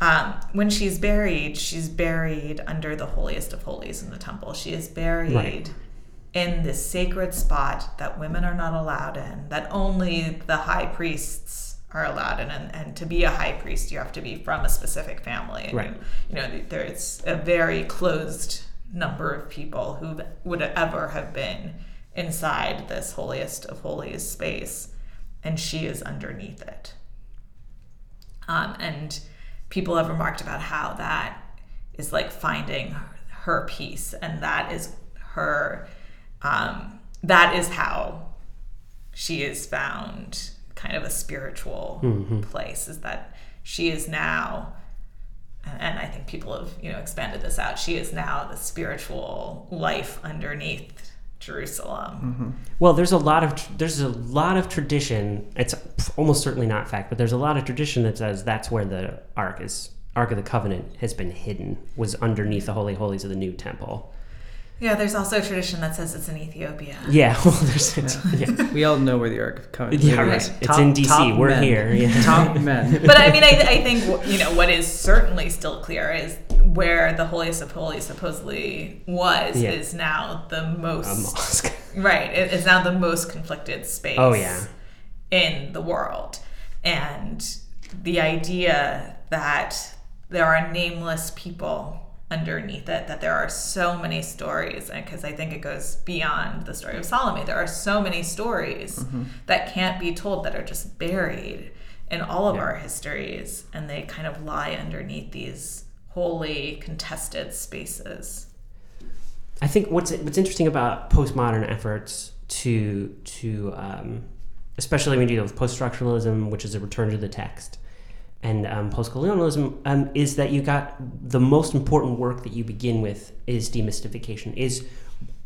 Um, when she's buried, she's buried under the holiest of holies in the temple. She is buried Right. in this sacred spot that women are not allowed in, that only the high priests are allowed in. And, and to be a high priest, you have to be from a specific family. And, Right. You know, there's a very closed number of people who would ever have been inside this holiest of holies space, and she is underneath it. Um, and people have remarked about how that is like finding her peace, and that is her. Um, that is how she is found kind of a spiritual mm-hmm. place. Is that she is now, and I think people have you know expanded this out. She is now the spiritual life underneath Jerusalem. Mm-hmm. Well, there's a lot of there's a lot of tradition. It's almost certainly not fact, but there's a lot of tradition that says that's where the ark is. Ark of the Covenant has been hidden. Was underneath the holy holies of the new temple. Yeah, there's also a tradition that says it's in Ethiopia. Yeah. Well, there's yeah. We all know where the Ark of Covenant Yeah, is. right. It's in DC. We're men. here. Yeah. Top men. but I mean, I, I think you know what is certainly still clear is where the holiest of holies supposedly was Yeah. is now the A most mosque. right. It is now the most conflicted space. Oh, yeah. in the world, and the idea that there are nameless people underneath it that there are so many stories because i think it goes beyond the story of salome. There are so many stories Mm-hmm. that can't be told that are just buried in all of our histories and they kind of lie underneath these wholly contested spaces. I think what's what's interesting about postmodern efforts to to um, especially when you deal with post-structuralism, which is a return to the text, and um, post-colonialism, um, is that you got the most important work that you begin with is demystification. Is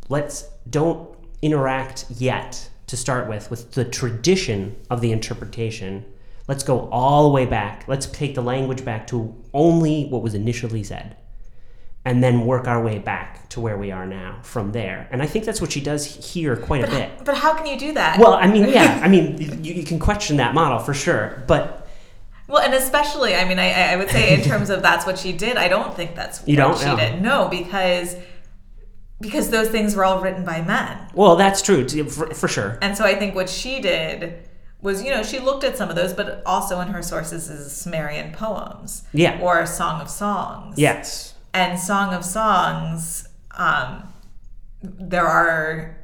let's don't interact yet to start with with the tradition of the interpretation. Let's go all the way back. Let's take the language back to only what was initially said and then work our way back to where we are now from there. And I think that's what she does here quite a bit. But how can you do that? Well, I mean, yeah, I mean, you, you can question that model for sure, but Well, and especially, I mean, I, I would say in terms of that's what she did. I don't think that's You what don't? she No. did. No, because because those things were all written by men, well, that's true for, for sure. and so I think what she did was, you know, she looked at some of those, but also in her sources is Sumerian poems, Yeah. or Song of Songs, Yes. and Song of Songs. Um, there are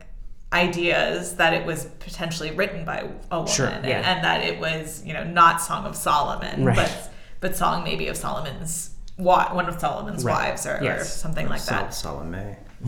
ideas that it was potentially written by a woman Sure, and, yeah. and that it was you know not song of solomon Right. but but song maybe of solomon's one of solomon's Right. wives or, or Yes. something like Sol- that Salome.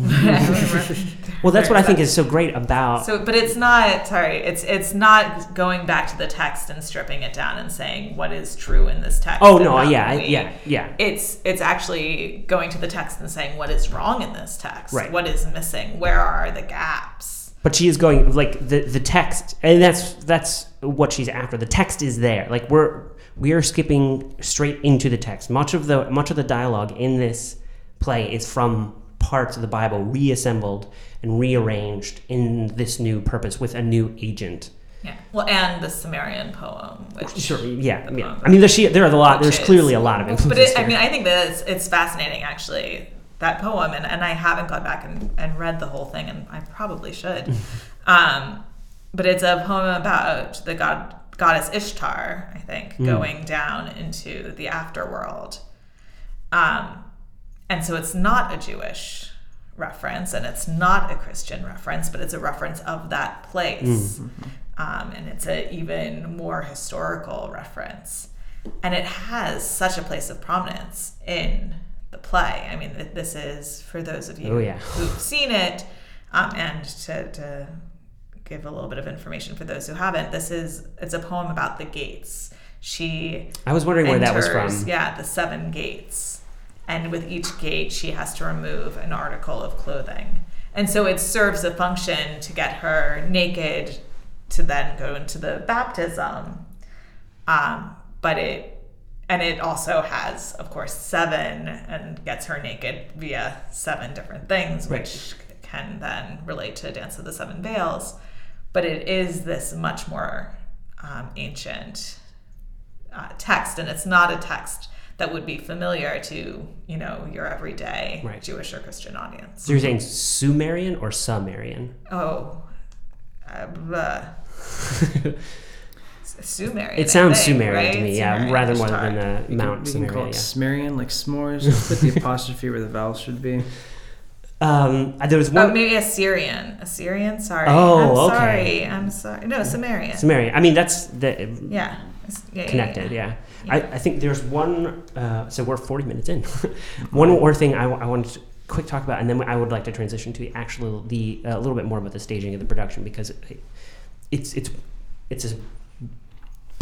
Well, that's what I think is so great about. so but it's not sorry it's it's not going back to the text and stripping it down and saying what is true in this text oh no, yeah, I- we- yeah, yeah. it's it's actually going to the text and saying what is wrong in this text Right. what is missing where are the gaps But she is going like the the text, and that's that's what she's after. The text is there. Like we're we are skipping straight into the text. Much of the much of the dialogue in this play is from parts of the Bible reassembled and rearranged in this new purpose with a new agent. yeah well and the sumerian poem which Sure. Yeah. Yeah. poem. I mean, there's she, there are a lot. There's is- clearly a lot of influences. But it, I mean, I think that it's, it's fascinating, actually, that poem, and, and I haven't gone back and, and read the whole thing, and I probably should. um, but it's a poem about the god goddess Ishtar, I think, Hmm. going down into the afterworld. Um, and so it's not a Jewish reference, and it's not a Christian reference, but it's a reference of that place. Um, and it's an even more historical reference. And it has such a place of prominence in the play. I mean, this is for those of you Oh, yeah. who've seen it, um, and to, to give a little bit of information for those who haven't, this is it's a poem about the gates. She I was wondering where that was from. Yeah, the seven gates. And with each gate, she has to remove an article of clothing. And so it serves a function to get her naked to then go into the baptism. Um, but it, and it also has, of course, seven and gets her naked via seven different things, Right. which can then relate to Dance of the Seven Veils. But it is this much more um, ancient uh, text, and it's not a text that would be familiar to you know your everyday Right. Jewish or Christian audience. So you're saying Sumerian or Sumerian? Oh, uh. Sumerian. It sounds think, Sumerian to me, yeah, Sumerian rather more than uh, We Mount can, we can call it yeah. Sumerian, like s'mores. Just put the apostrophe where the vowel should be. Um, there was Oh, one maybe Assyrian. Assyrian. Sorry. Oh, I'm okay. sorry. I'm sorry. No, Sumerian. Sumerian. I mean, that's the yeah. It's- yeah, yeah, connected. yeah. Yeah. I, I think there's one. Uh, so we're 40 minutes in. one more thing I, I wanted to quick talk about, and then I would like to transition to actually the a little bit more about the staging of the production because it, it's it's it's a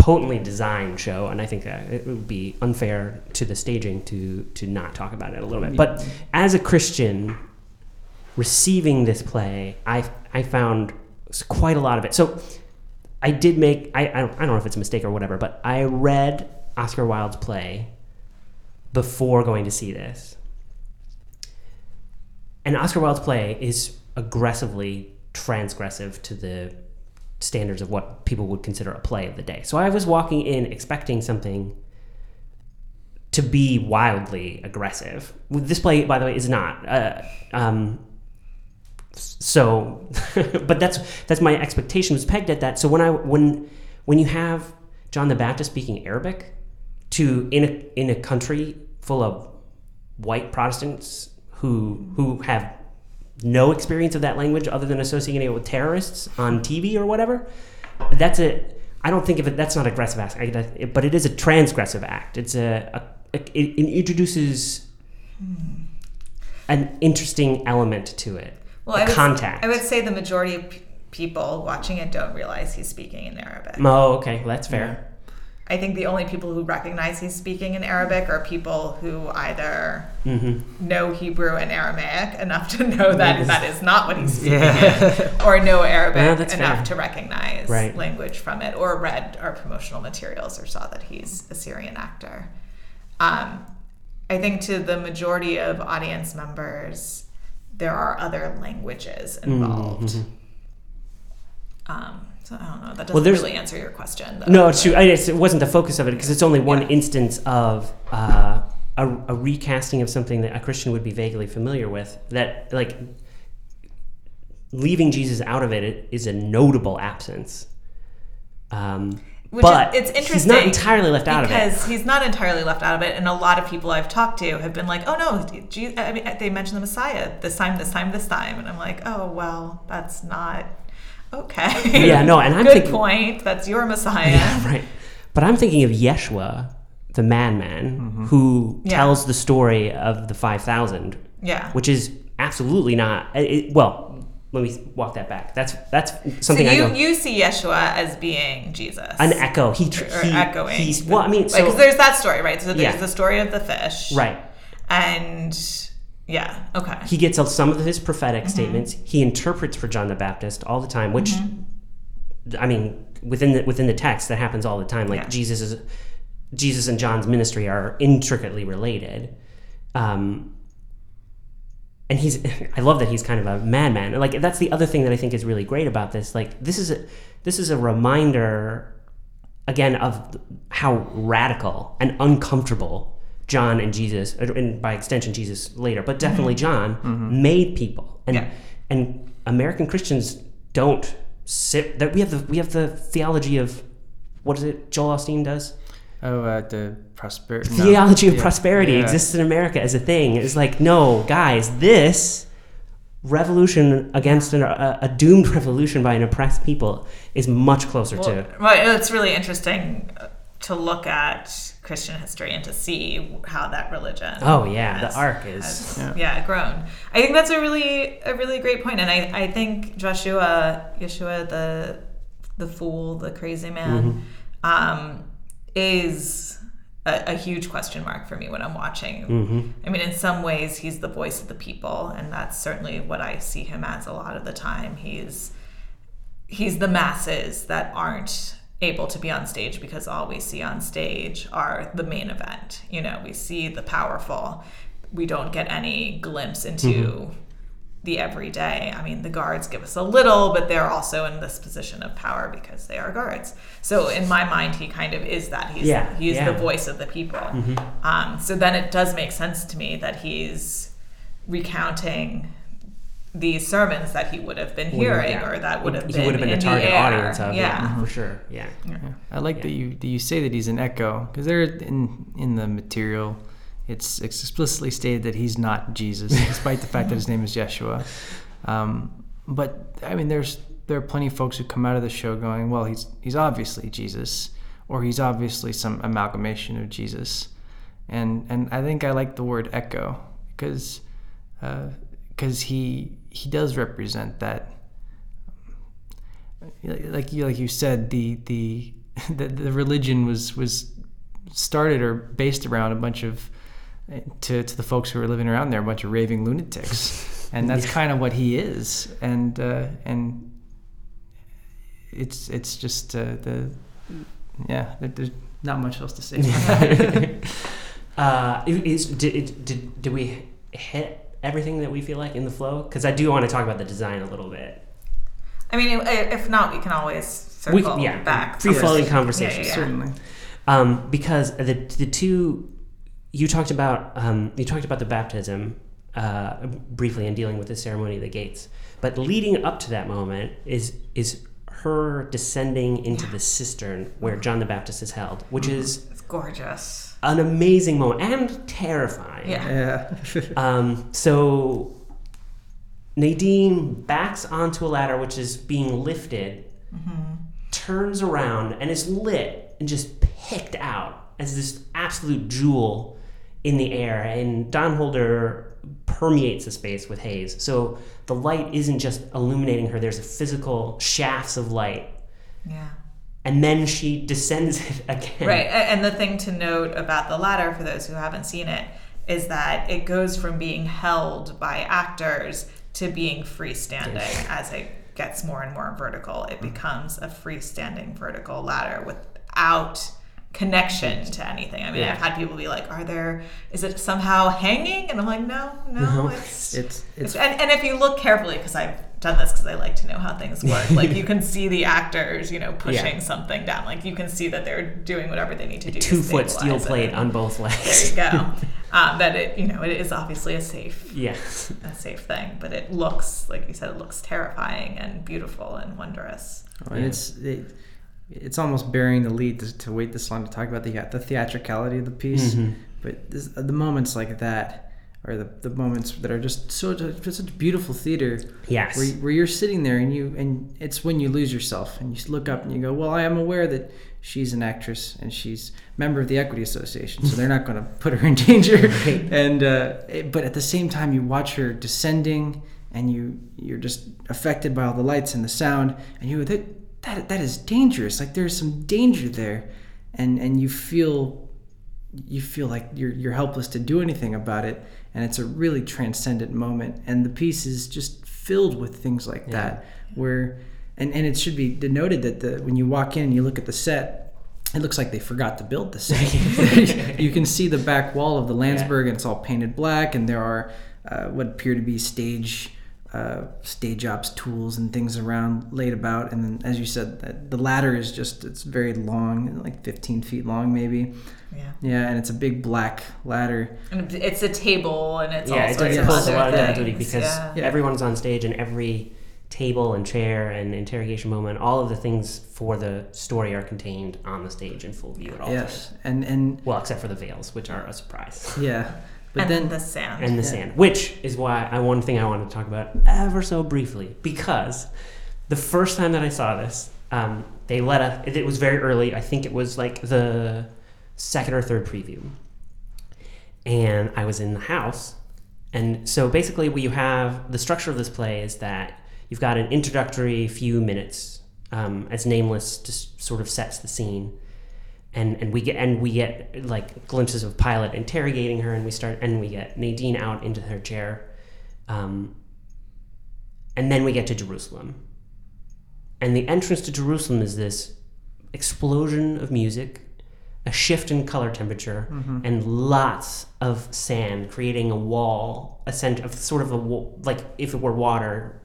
potently designed show, and I think that it would be unfair to the staging to to not talk about it a little bit. But as a Christian, receiving this play, I I found quite a lot of it. So I did make I I don't, I don't know if it's a mistake or whatever, but I read Oscar Wilde's play before going to see this. And Oscar Wilde's play is aggressively transgressive to the standards of what people would consider a play of the day. So I was walking in expecting something to be wildly aggressive. This play, by the way, is not. Uh, um, so, but that's that's my expectation was pegged at that. So when I when when you have John the Baptist speaking Arabic to in a in a country full of white Protestants who who have no experience of that language other than associating it with terrorists on TV or whatever, that's a I don't think of it. That's not aggressive act, but it is a transgressive act. It's a, a it, it introduces an interesting element to it. Well, I would, contact. I would say the majority of people watching it don't realize he's speaking in Arabic. Oh, okay, that's fair. I think the only people who recognize he's speaking in Arabic are people who either Mm-hmm. know Hebrew and Aramaic enough to know that that is not what he's speaking Yeah. in, or know Arabic Yeah, enough fair. to recognize Right. language from it, or read our promotional materials or saw that he's a Syrian actor. Um, I think to the majority of audience members, there are other languages involved. Um, so I don't know. That doesn't Well, there's- really answer your question. Though, No, it's true. I, it wasn't the focus of it because it's only one Yeah. instance of uh, a, a recasting of something that a Christian would be vaguely familiar with. That like leaving Jesus out of it is a notable absence. Um, Which but is, it's interesting. he's not entirely left out of it. because he's not entirely left out of it, and a lot of people I've talked to have been like, "Oh no, Je- I mean, they mentioned the Messiah this time, this time, this time," and I'm like, "Oh well, that's not okay." Yeah, no, and I'm good thinking- point. That's your Messiah. Yeah, right. But I'm thinking of Yeshua, the madman, mm-hmm. who Yeah. tells the story of the 5,000, Yeah. which is absolutely not. It, it- well, let me walk that back. That's that's So something I know. you see Yeshua as being Jesus. An echo. He, tr- or he echoing. He's well. I mean, Like, so there's that story, right? So there's Yeah. the story of the fish, right. And yeah, okay. He gets some of his prophetic Mm-hmm. statements. He interprets for John the Baptist all the time, which Mm-hmm. I mean, within the within the text, that happens all the time. Like Yeah. Jesus is Jesus and John's ministry are intricately related. Um, and he's I love that he's kind of a madman. Like that's the other thing that I think is really great about this. Like this is a this is a reminder again of how radical and uncomfortable John and Jesus, and by extension Jesus later, but definitely John made people. And Yeah. and American Christians don't sit that we have the we have the theology of what is it Joel Osteen does? Oh, uh, the prosperity. theology of prosperity exists in America as a thing. It's like, no, guys, this revolution against an, a, a doomed revolution by an oppressed people is much closer Well, to. well, it's really interesting uh, to look at Christian history and to see how that religion. Oh, yeah, the arc is- has, Yeah. yeah. grown. I think that's a really a really great point, and I, I think Joshua Yeshua the the fool the crazy man um, is a, a huge question mark for me when I'm watching. I mean, in some ways, he's the voice of the people, and that's certainly what I see him as a lot of the time. He's he's the masses that aren't able to be on stage because all we see on stage are the main event. You know, we see the powerful. We don't get any glimpse into the everyday. I mean, the guards give us a little, but they're also in this position of power because they are guards. So in my mind, he kind of is that. He's Yeah, he's yeah. the voice of the people. Um, so then it does make sense to me that he's recounting these sermons that he would have been hearing Yeah. or that would have he been would have been in the target air. audience of. Yeah, for sure. Yeah. I like that you that you say that he's an echo because there in in the material, it's explicitly stated that he's not Jesus, despite the fact that his name is Yeshua. Um, but I mean, there's there are plenty of folks who come out of the show going, well, he's he's obviously Jesus, or he's obviously some amalgamation of Jesus, and and I think I like the word echo because because he he does represent that like you like you said the the the, the religion was was started or based around a bunch of to, to the folks who were living around there a bunch of raving lunatics. And that's kind of what he is. And uh, and it's it's just uh, the yeah there, there's not much else to say. Uh, is, did, did, did we hit everything that we feel like in the flow? Because I do want to talk about the design a little bit. I mean, if not, we can always circle We can- yeah, back. free flowing conversation, Yeah, yeah, certainly um, because the the two you talked about um, you talked about the baptism uh, briefly in dealing with the ceremony of the gates, but leading up to that moment is is her descending into the cistern where John the Baptist is held, which is It's gorgeous. An amazing moment and terrifying. Yeah. yeah Um, so Nadine backs onto a ladder which is being lifted, turns around, and is lit and just picked out as this absolute jewel in the air, and Don Holder permeates the space with haze. So the light isn't just illuminating her, there's a physical shafts of light. Yeah. And then she descends it again. Right. And the thing to note about the ladder, for those who haven't seen it, is that it goes from being held by actors to being freestanding as it gets more and more vertical. It mm-hmm. becomes a freestanding vertical ladder without connection to anything. I mean, Yeah. I've had people be like, "Are there? Is it somehow hanging?" And I'm like, "No, no, No, it's." It's it's It's, and, and if you look carefully, because I've done this because I like to know how things work, like you can see the actors, you know, pushing Yeah. something down. Like you can see that they're doing whatever they need to do. to Two foot steel stabilize it. plate on both legs. There you go. um, that it, you know, it is obviously a safe, yes. a safe thing, but it looks, like you said, it looks terrifying and beautiful and wondrous. Oh, and it's it, it's almost bearing the lead to, to wait this long to talk about the the theatricality of the piece. Mhm. But this, the moments like that are the, the moments that are just so just such beautiful theater Yes. where, where you're sitting there and you and it's when you lose yourself and you look up and you go well i am aware that she's an actress and she's member of the equity association so they're not going to put her in danger and uh, it- but at the same time you watch her descending and you you're just affected by all the lights and the sound and you that that, that is dangerous. Like there's some danger there. And and you feel you feel like you're you're helpless to do anything about it. And it's a really transcendent moment. And the piece is just filled with things like that where and, and it should be denoted that the when you walk in and you look at the set it looks like they forgot to build the set. You can see the back wall of the Lansburgh and it's all painted black. And there are uh, what appear to be stage uh, stage ops tools and things around laid about and then as you said the- the ladder is just it's very long like 15 feet long maybe Yeah. yeah, and it's a big black ladder. And it's a table and it's yeah, all it sorts does of pulls a other lot of things. activity because yeah. Yeah. everyone's on stage and every table and chair and interrogation moment, all of the things for the story are contained on the stage in full view at all times. Yes, and and Well, except for the veils, which are a surprise. yeah, but and then the sand. and the Yeah. sand, which is why I one thing I wanted to talk about ever so briefly because the first time that I saw this, um, they let us. It, it was very early. I think it was like the second or third preview, and I was in the house. And so basically, what you have the structure of this play is that you've got an introductory few minutes um, as nameless just sort of sets the scene and and we get and we get like glimpses of Pilate interrogating her, and we start and we get Nadine out into her chair, um, and then we get to Jerusalem, and the entrance to Jerusalem is this explosion of music, a shift in color temperature, and lots of sand, creating a wall, a cent of sort of a wa- like if it were water.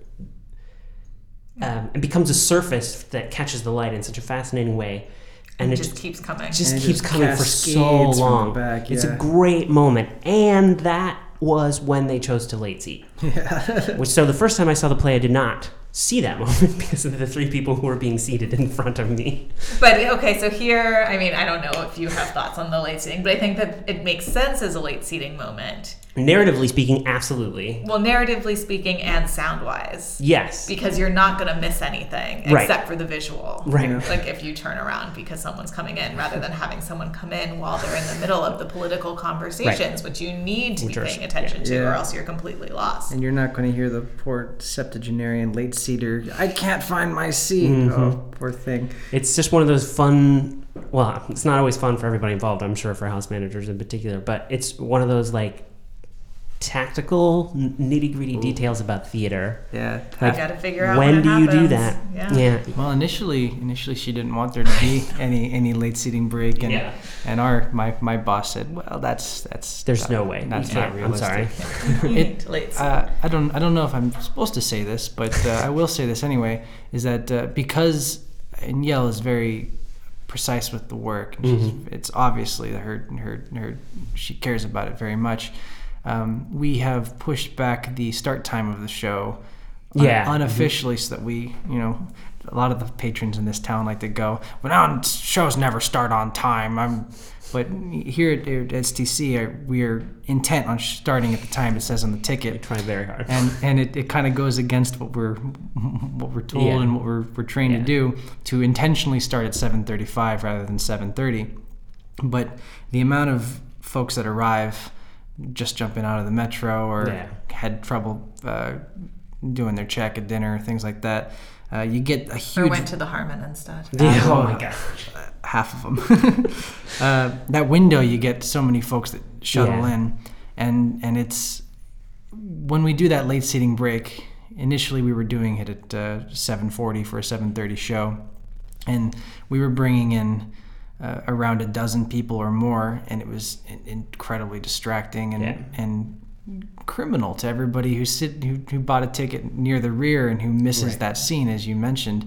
Um, it becomes a surface that catches the light in such a fascinating way, and it it just keeps coming. just And keeps just coming for so long. back, It's a great moment, and that was when they chose to late seat. Which so the first time I saw the play, I did not see that moment because of the three people who were being seated in front of me. But okay, so here, I mean, I don't know if you have thoughts on the late seating, but I think that it makes sense as a late seating moment. Narratively speaking, absolutely Well, narratively speaking and sound wise. yes. Because you're not going to miss anything Right. except for the visual. Right. Yeah. Like if you turn around because someone's coming in rather than having someone come in while they're in the middle of the political conversations, which you need to Which be are- paying attention to, or else you're completely lost. and you're not going to hear the poor septuagenarian late seater. I can't find my seat. Mhm. Oh, poor thing. It's just one of those fun. Well, it's not always fun for everybody involved. I'm sure for house managers in particular, but it's one of those like tactical nitty gritty details about theater. Yeah. You Like, got to figure out when it do you do that? Yeah. yeah. Well, initially, initially she didn't want there to be any any late seating break, and Yeah. and our my, my boss said, well, that's that's There's not- no way. That's You not can't. I'm realistic. sorry. It- late Uh, I don't I don't know if I'm supposed to say this, but uh, I will say this anyway. Is that uh, because Niel is very precise with the work, and she's, it's obviously that her her her she cares about it very much. Um, we have pushed back the start time of the show, un- Yeah. unofficially, so that we you know. A lot of the patrons in this town like to go. Well, now shows never start on time. I'm, but here at, at STC, we are intent on starting at the time it says on the ticket Try very hard. and and it, it kind of goes against what we're what we're told Yeah. and what we're, we're trained Yeah. to do to intentionally start at 7:35 rather than 7:30 but the amount of folks that arrive just jumping out of the metro or Yeah. had trouble uh, doing their check at dinner, things like that. Uh, you get a huge. Or went to the Harman instead. Yeah, oh Uh, my god. half of them. uh, that window, you get so many folks that shuttle Yeah. in, and and it's when we do that late seating break. Initially, we were doing it at uh, 7:40 for a 7:30 show, and we were bringing in uh, around a dozen people or more, and it was incredibly distracting and Yeah. and criminal to everybody who sit who, who bought a ticket near the rear and who misses Right. that scene, as you mentioned.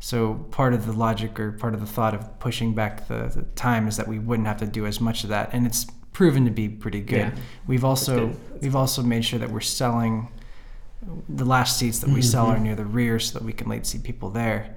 So part of the logic or part of the thought of pushing back the, the time is that we wouldn't have to do as much of that, and it's proven to be pretty good. Yeah. We've also good. That's we've also made sure that we're selling the last seats that we sell Mm-hmm. are near the rear so that we can late seat people there.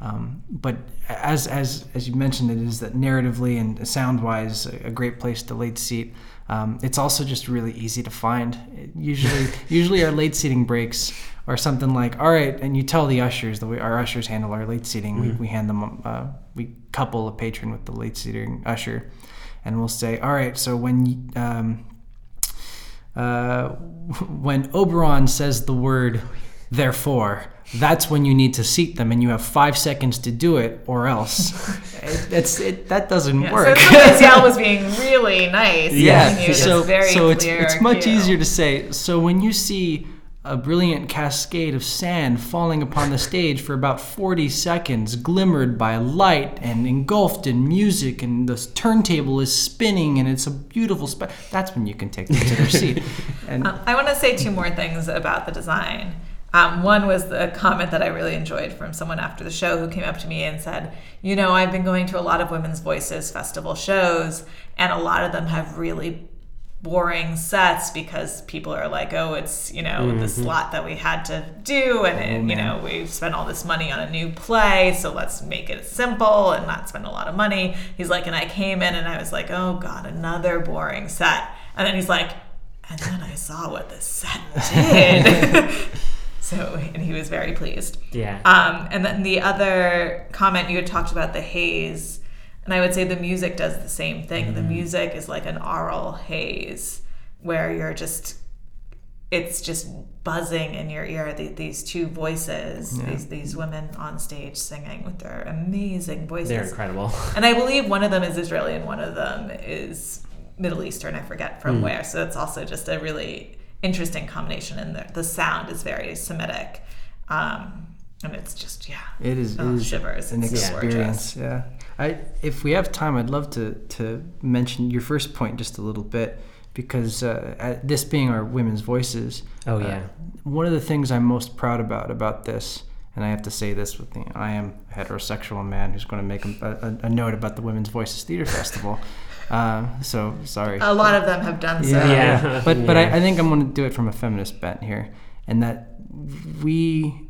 Um, but as as as you mentioned, it is that narratively and sound wise a, great place to late seat. Um, it's also just really easy to find. It usually usually our late seating breaks are something like all right, and you tell the ushers the way our ushers handle our late seating. We, we hand them uh, we couple a patron with the late seating usher, and we'll say all right. So when um, uh, when Oberon says the word therefore, that's when you need to seat them, and you have five seconds to do it, or else. it, it's it, that doesn't Yeah, work. So sometimes Yael was being really nice. yeah, giving you this so very so it's it's much cue. easier to say. So when you see a brilliant cascade of sand falling upon the stage for about 40 seconds, glimmered by light and engulfed in music, and the turntable is spinning, and it's a beautiful spot. That's when you can take them to their seat. And Um, I want to say two more things about the design. Um, one was the comment that I really enjoyed from someone after the show who came up to me and said, You know, I've been going to a lot of Women's Voices festival shows, and a lot of them have really boring sets because people are like, Oh, it's, you know, the slot that we had to do, and, it, you know, we've spent all this money on a new play, so let's make it simple and not spend a lot of money. He's like, And I came in and I was like, Oh, God, another boring set. And then he's like, and then I saw what the set did. so, and he was very pleased. Yeah. Um, and then the other comment you had talked about the haze, and I would say the music does the same thing. The music is like an aural haze where you're just, it's just buzzing in your ear. The, these two voices, these these women on stage singing with their amazing voices. They're incredible. And I believe one of them is Israeli and one of them is Middle Eastern. I forget from where. So it's also just a really interesting combination. And the, the sound is very Semitic. Um, and it's just, yeah. It is, Oh, is shivers. an It's experience. Yeah. I, if we have time, I'd love to, to mention your first point just a little bit because uh, at this being our women's voices. Oh, uh, yeah. one of the things I'm most proud about about this, and I have to say this with the, I am a heterosexual man who's going to make a, a, a note about the Women's Voices Theater Festival. Uh, so sorry. A lot of them have done so. Yeah, Yeah. yeah. But but I, I think I'm going to do it from a feminist bent here, and that we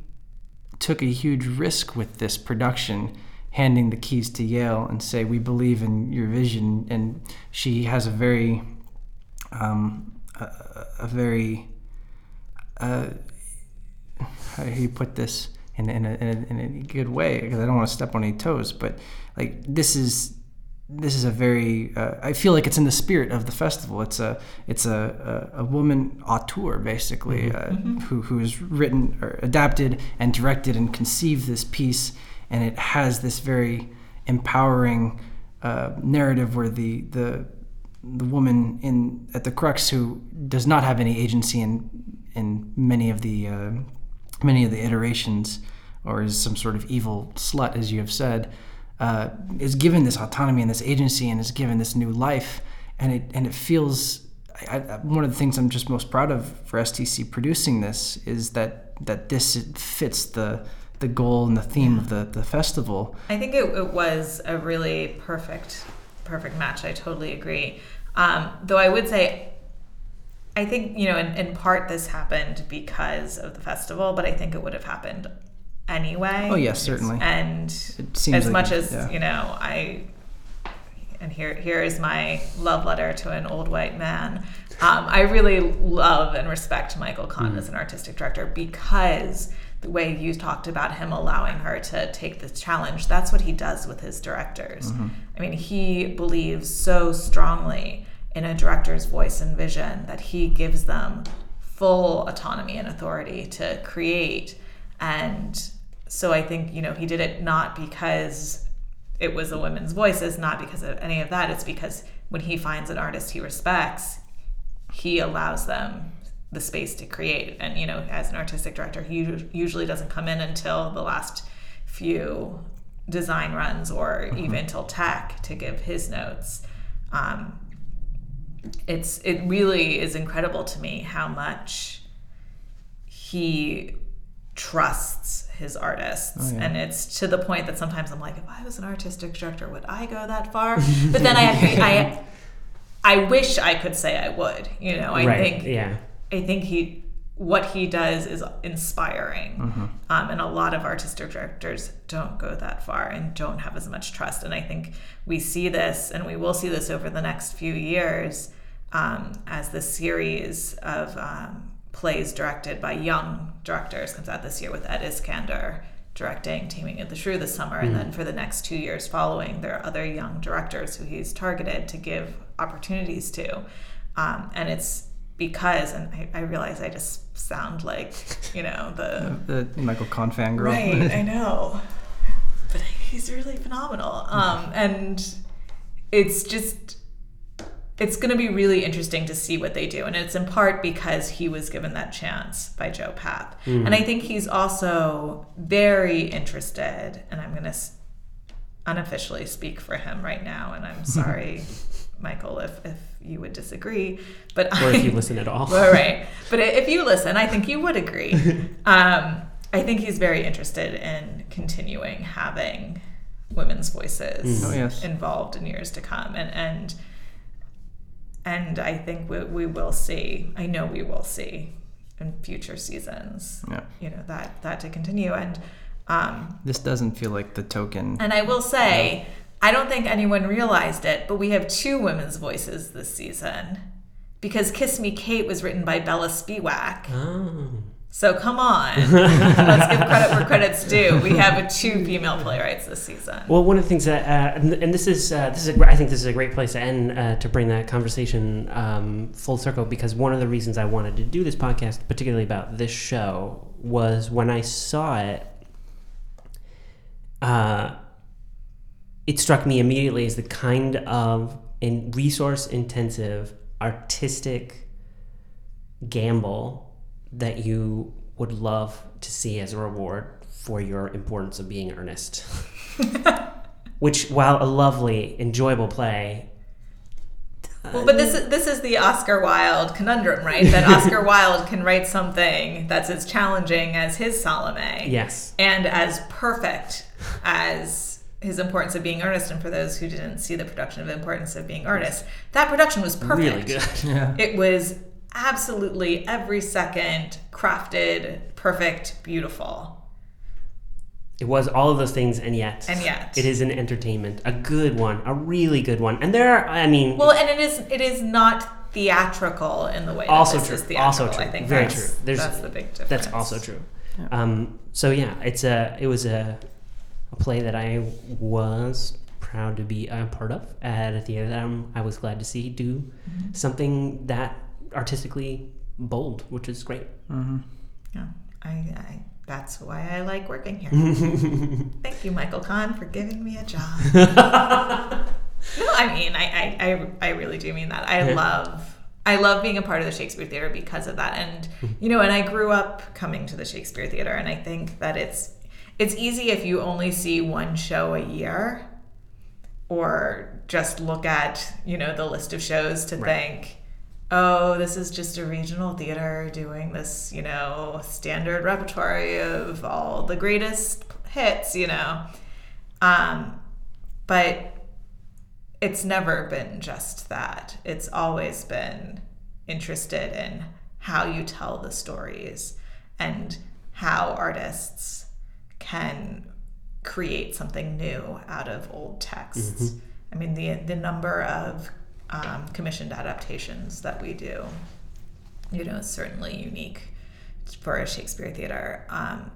took a huge risk with this production, handing the keys to Yael and say we believe in your vision, and she has a very, um, a, a very, uh, how do you put this in in a, in a, in a good way? Because I don't want to step on any toes, but like this is this is a very uh, I feel like it's in the spirit of the festival. It's a it's a a, a woman auteur basically uh, who who has written or adapted and directed and conceived this piece, and it has this very empowering uh, narrative where the the the woman in at the crux who does not have any agency in in many of the uh, many of the iterations or is some sort of evil slut as you have said uh, is given this autonomy and this agency and is given this new life and it and it feels I, I, one of the things I'm just most proud of for STC producing this is that that this fits the the goal and the theme of the, the festival I think it, it was a really perfect, perfect match. I totally agree. Um, though I would say, I think, you know, in, in part this happened because of the festival, but I think it would have happened anyway. oh yes certainly And It seems as like much as, yeah. you know, I, and here, here is my love letter to an old white man. Um, I really love and respect Michael Kahn Mm-hmm. as an artistic director because the way you talked about him allowing her to take this challenge, that's what he does with his directors. Mm-hmm. I mean, he believes so strongly in a director's voice and vision that he gives them full autonomy and authority to create. And so I think, you know, he did it not because it was the women's voices, not because of any of that. It's because when he finds an artist he respects, he allows them the space to create. And, you know, as an artistic director, he usually doesn't come in until the last few design runs or mm-hmm. even till tech to give his notes. Um, it's it really is incredible to me how much he trusts his artists oh, yeah. and it's to the point that sometimes i'm like if i was an artistic director would i go that far but then i i i wish i could say i would you know i right. think yeah i think he what he does is inspiring mm-hmm. um, and a lot of artistic directors don't go that far and don't have as much trust and i think we see this and we will see this over the next few years um, as the series of um, plays directed by young directors comes out this year with Ed Iskandar directing Taming of the Shrew this summer. Mm. And then for the next two years following, there are other young directors who he's targeted to give opportunities to. Um, and it's because, and I, I, realize I just sound like, you know, the, the Michael Kahn fangirl. Right, I know. But he's really phenomenal. Um, and it's just it's going to be really interesting to see what they do. And it's in part because he was given that chance by Joe Papp. Mm. And I think he's also very interested, and I'm going to unofficially speak for him right now. And I'm sorry, Michael, if, if you would disagree. But or I, if you listen at all. all right. But if you listen, I think you would agree. Um, I think he's very interested in continuing having women's voices mm. oh, yes. involved in years to come. And, and, and I think we, we will see. I know we will see in future seasons. Yeah. You know that that to continue and. Um, this doesn't feel like the token. And I will say, I don't think anyone realized it, but we have two women's voices this season because "Kiss Me, Kate" was written by Bella Spewack. Oh. So come on, let's give credit where credit's due. We have two female playwrights this season. Well, one of the things that, uh, and, this is uh, this is a, I think this is a great place to end uh, to bring that conversation um, full circle because one of the reasons I wanted to do this podcast, particularly about this show, was when I saw it. Uh, it struck me immediately as the kind of in resource intensive artistic gamble that you would love to see as a reward for your importance of being earnest. Which, while a lovely, enjoyable play, well, but this is this is the Oscar Wilde conundrum, right? That Oscar Wilde can write something that's as challenging as his Salome, yes, and as perfect as his importance of being earnest. And for those who didn't see the production of Importance of Being Earnest, that production was perfect. Really good. Yeah. It was absolutely every second crafted, perfect, beautiful. It was all of those things, and yet, and yet, it is an entertainment, a good one, a really good one. And there, are, I mean, well, and it is, it is not theatrical in the way also true. also true. I think very true. There's, that's the big difference. That's also true. Yeah. Um, so yeah, it's a, it was a, a play that I was proud to be a part of at a theater that I'm, i was glad to see do mm-hmm. something that artistically bold, which is great. Mm-hmm. Yeah, I, I, that's why I like working here. Thank you, Michael Kahn, for giving me a job. no, I mean, I, I, I, I really do mean that. I love. I love being a part of the Shakespeare Theater because of that. And mm-hmm. you know, and I grew up coming to the Shakespeare Theater and I think that it's it's easy if you only see one show a year or just look at, you know, the list of shows to right. think oh, this is just a regional theater doing this, you know, standard repertory of all the greatest hits, you know. Um, but it's never been just that. It's always been interested in how you tell the stories and how artists can create something new out of old texts. Mm-hmm. I mean, the the number of um, commissioned adaptations that we do, you know, is certainly unique for a Shakespeare theater. Um,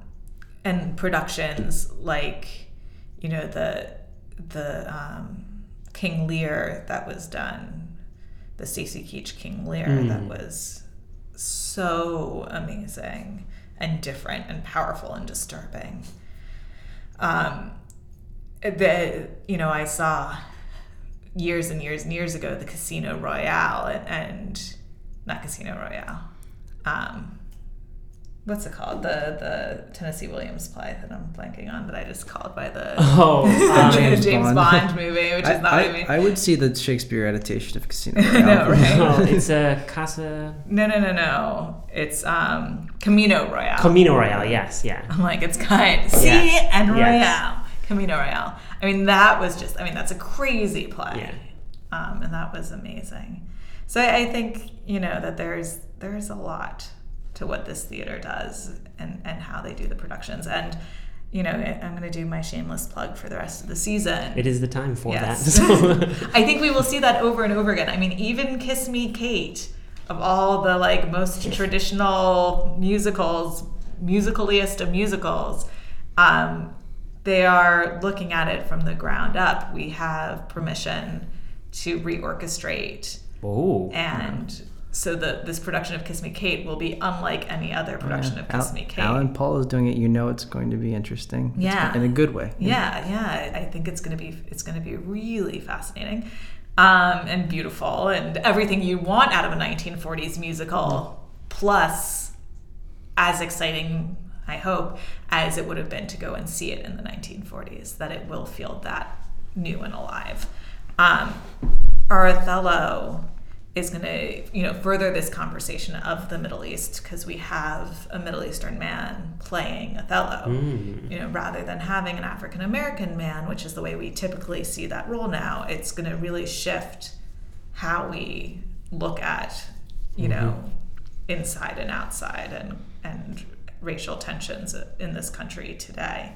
and productions like, you know, the the um, King Lear that was done, the Stacy Keach King Lear Mm. that was so amazing and different and powerful and disturbing. Um, the you know I saw years and years and years ago the Casino Royale and, and not Casino Royale. Um, what's it called? The the Tennessee Williams play that I'm blanking on that I just called by the Oh, um, James James, Bond. Bond. movie, which I, is not I, what I mean. I would see the Shakespeare adaptation of Casino I know, Royale. right? oh, it's a Casa No, no, no, no. It's um Camino Royale. Camino Royale. Yes, yeah. I'm like, it's kind. C Yes. and Yes. Royale. Camino Royale. I mean, that was just, I mean, that's a crazy play. Yeah. Um, and that was amazing. So I, think, you know, that there's there's a lot to what this theater does and, and how they do the productions. And, you know, I'm going to do my shameless plug for the rest of the season. It is the time for Yes. that. So, I think we will see that over and over again. I mean, even Kiss Me Kate, of all the like most traditional musicals, musicaliest of musicals, um, they are looking at it from the ground up. We have permission to reorchestrate, oh, and so the this production of Kiss Me Kate will be unlike any other production of Kiss Al- Me Kate. Alan Paul is doing it. You know it's going to be interesting. It's Yeah. in a good way. Yeah, yeah. I think it's gonna be it's gonna be really fascinating, um, and beautiful, and everything you want out of a 1940s musical, plus as exciting, I hope, as it would have been to go and see it in the 1940s. That it will feel that new and alive. Um, our Othello is going to, you know, further this conversation of the Middle East because we have a Middle Eastern man playing Othello Mm. you know, rather than having an African American man, which is the way we typically see that role now, it's going to really shift how we look at, you know, inside and outside and and racial tensions in this country today.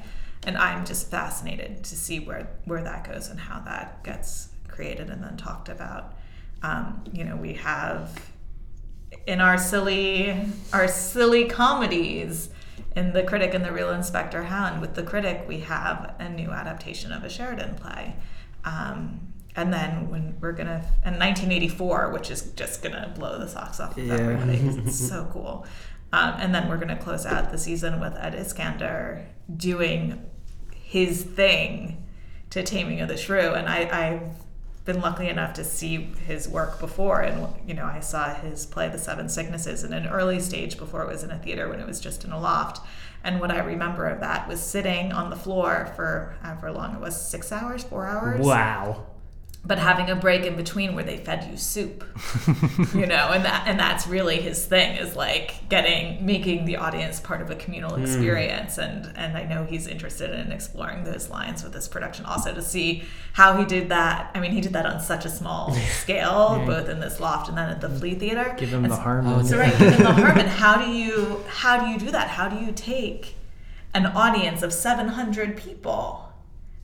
And I'm just fascinated to see where where that goes and how that gets created and then talked about. Um, you know, we have in our silly our silly comedies in the critic and the real inspector hound with the critic we have a new adaptation of a sheridan play um, and then when we're gonna and 1984 which is just gonna blow the socks off of Yeah. everybody it's so cool um, and then we're gonna close out the season with ed iskandar doing his thing to taming of the shrew. And I, i've been lucky enough to see his work before. And you know i saw his play the seven sicknesses in an early stage before it was in a theater when it was just in a loft. And what i remember of that was sitting on the floor for however long it was six hours four hours? Wow. But having a break in between where they fed you soup you know and that and that's really his thing is like getting making the audience part of a communal hmm. experience. And and i know he's interested in exploring those lines with this production also to see how he did that. I mean he did that on such a small scale both in this loft and then at the mm. flea theater. Give him And the so- harm. Oh, so right, given the Harman, how do you how do you do that? How do you take an audience of 700 people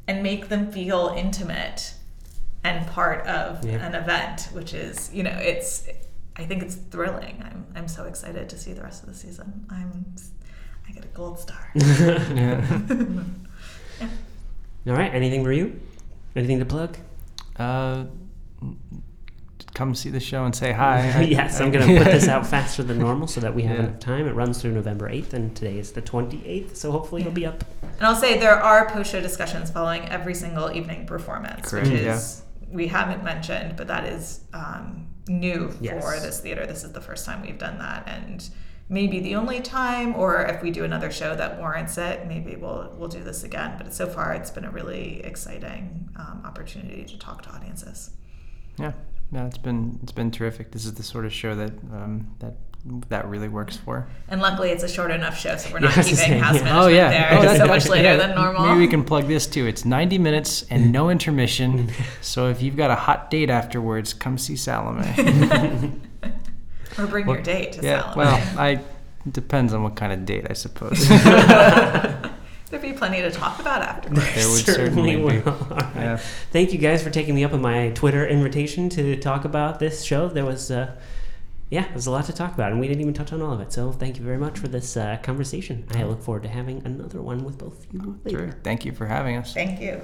and make them feel intimate and part of Yeah. an event, which is you know it's I think it's thrilling. I'm I'm so excited to see the rest of the season. I'm I get a gold star. Yeah. All right. Anything for you? Anything to plug? Uh, come see the show and say hi. yes, I'm going to put this out faster than normal so that we have Yeah. enough time. It runs through November 8th, and today is the 28th, so hopefully it'll be up. And I'll say there are post show discussions following every single evening performance, Correct, which yeah. is we haven't mentioned, but that is um, new for this theater. This is the first time we've done that, and maybe the only time. Or if we do another show that warrants it, maybe we'll we'll do this again. But so far, it's been a really exciting um, opportunity to talk to audiences. Yeah, no, it's been it's been terrific. This is the sort of show that um, that that really works for. And luckily, it's a short enough show, so we're not Yeah, I was keeping saying, house yeah. management there Oh, so much later yeah, than normal. Maybe we can plug this too. It's 90 minutes and no intermission. so if you've got a hot date afterwards, come see Salome. or bring Well, your date to yeah, Salome. well, I depends on what kind of date, I suppose. There'd be plenty to talk about afterwards. there would certainly, be. will. Yeah. Thank you guys for taking me up on my Twitter invitation to talk about this show. There was, uh, yeah, there's a lot to talk about, and we didn't even touch on all of it. So thank you very much for this uh, conversation. I look forward to having another one with both of you later. Terrific. Thank you for having us. Thank you.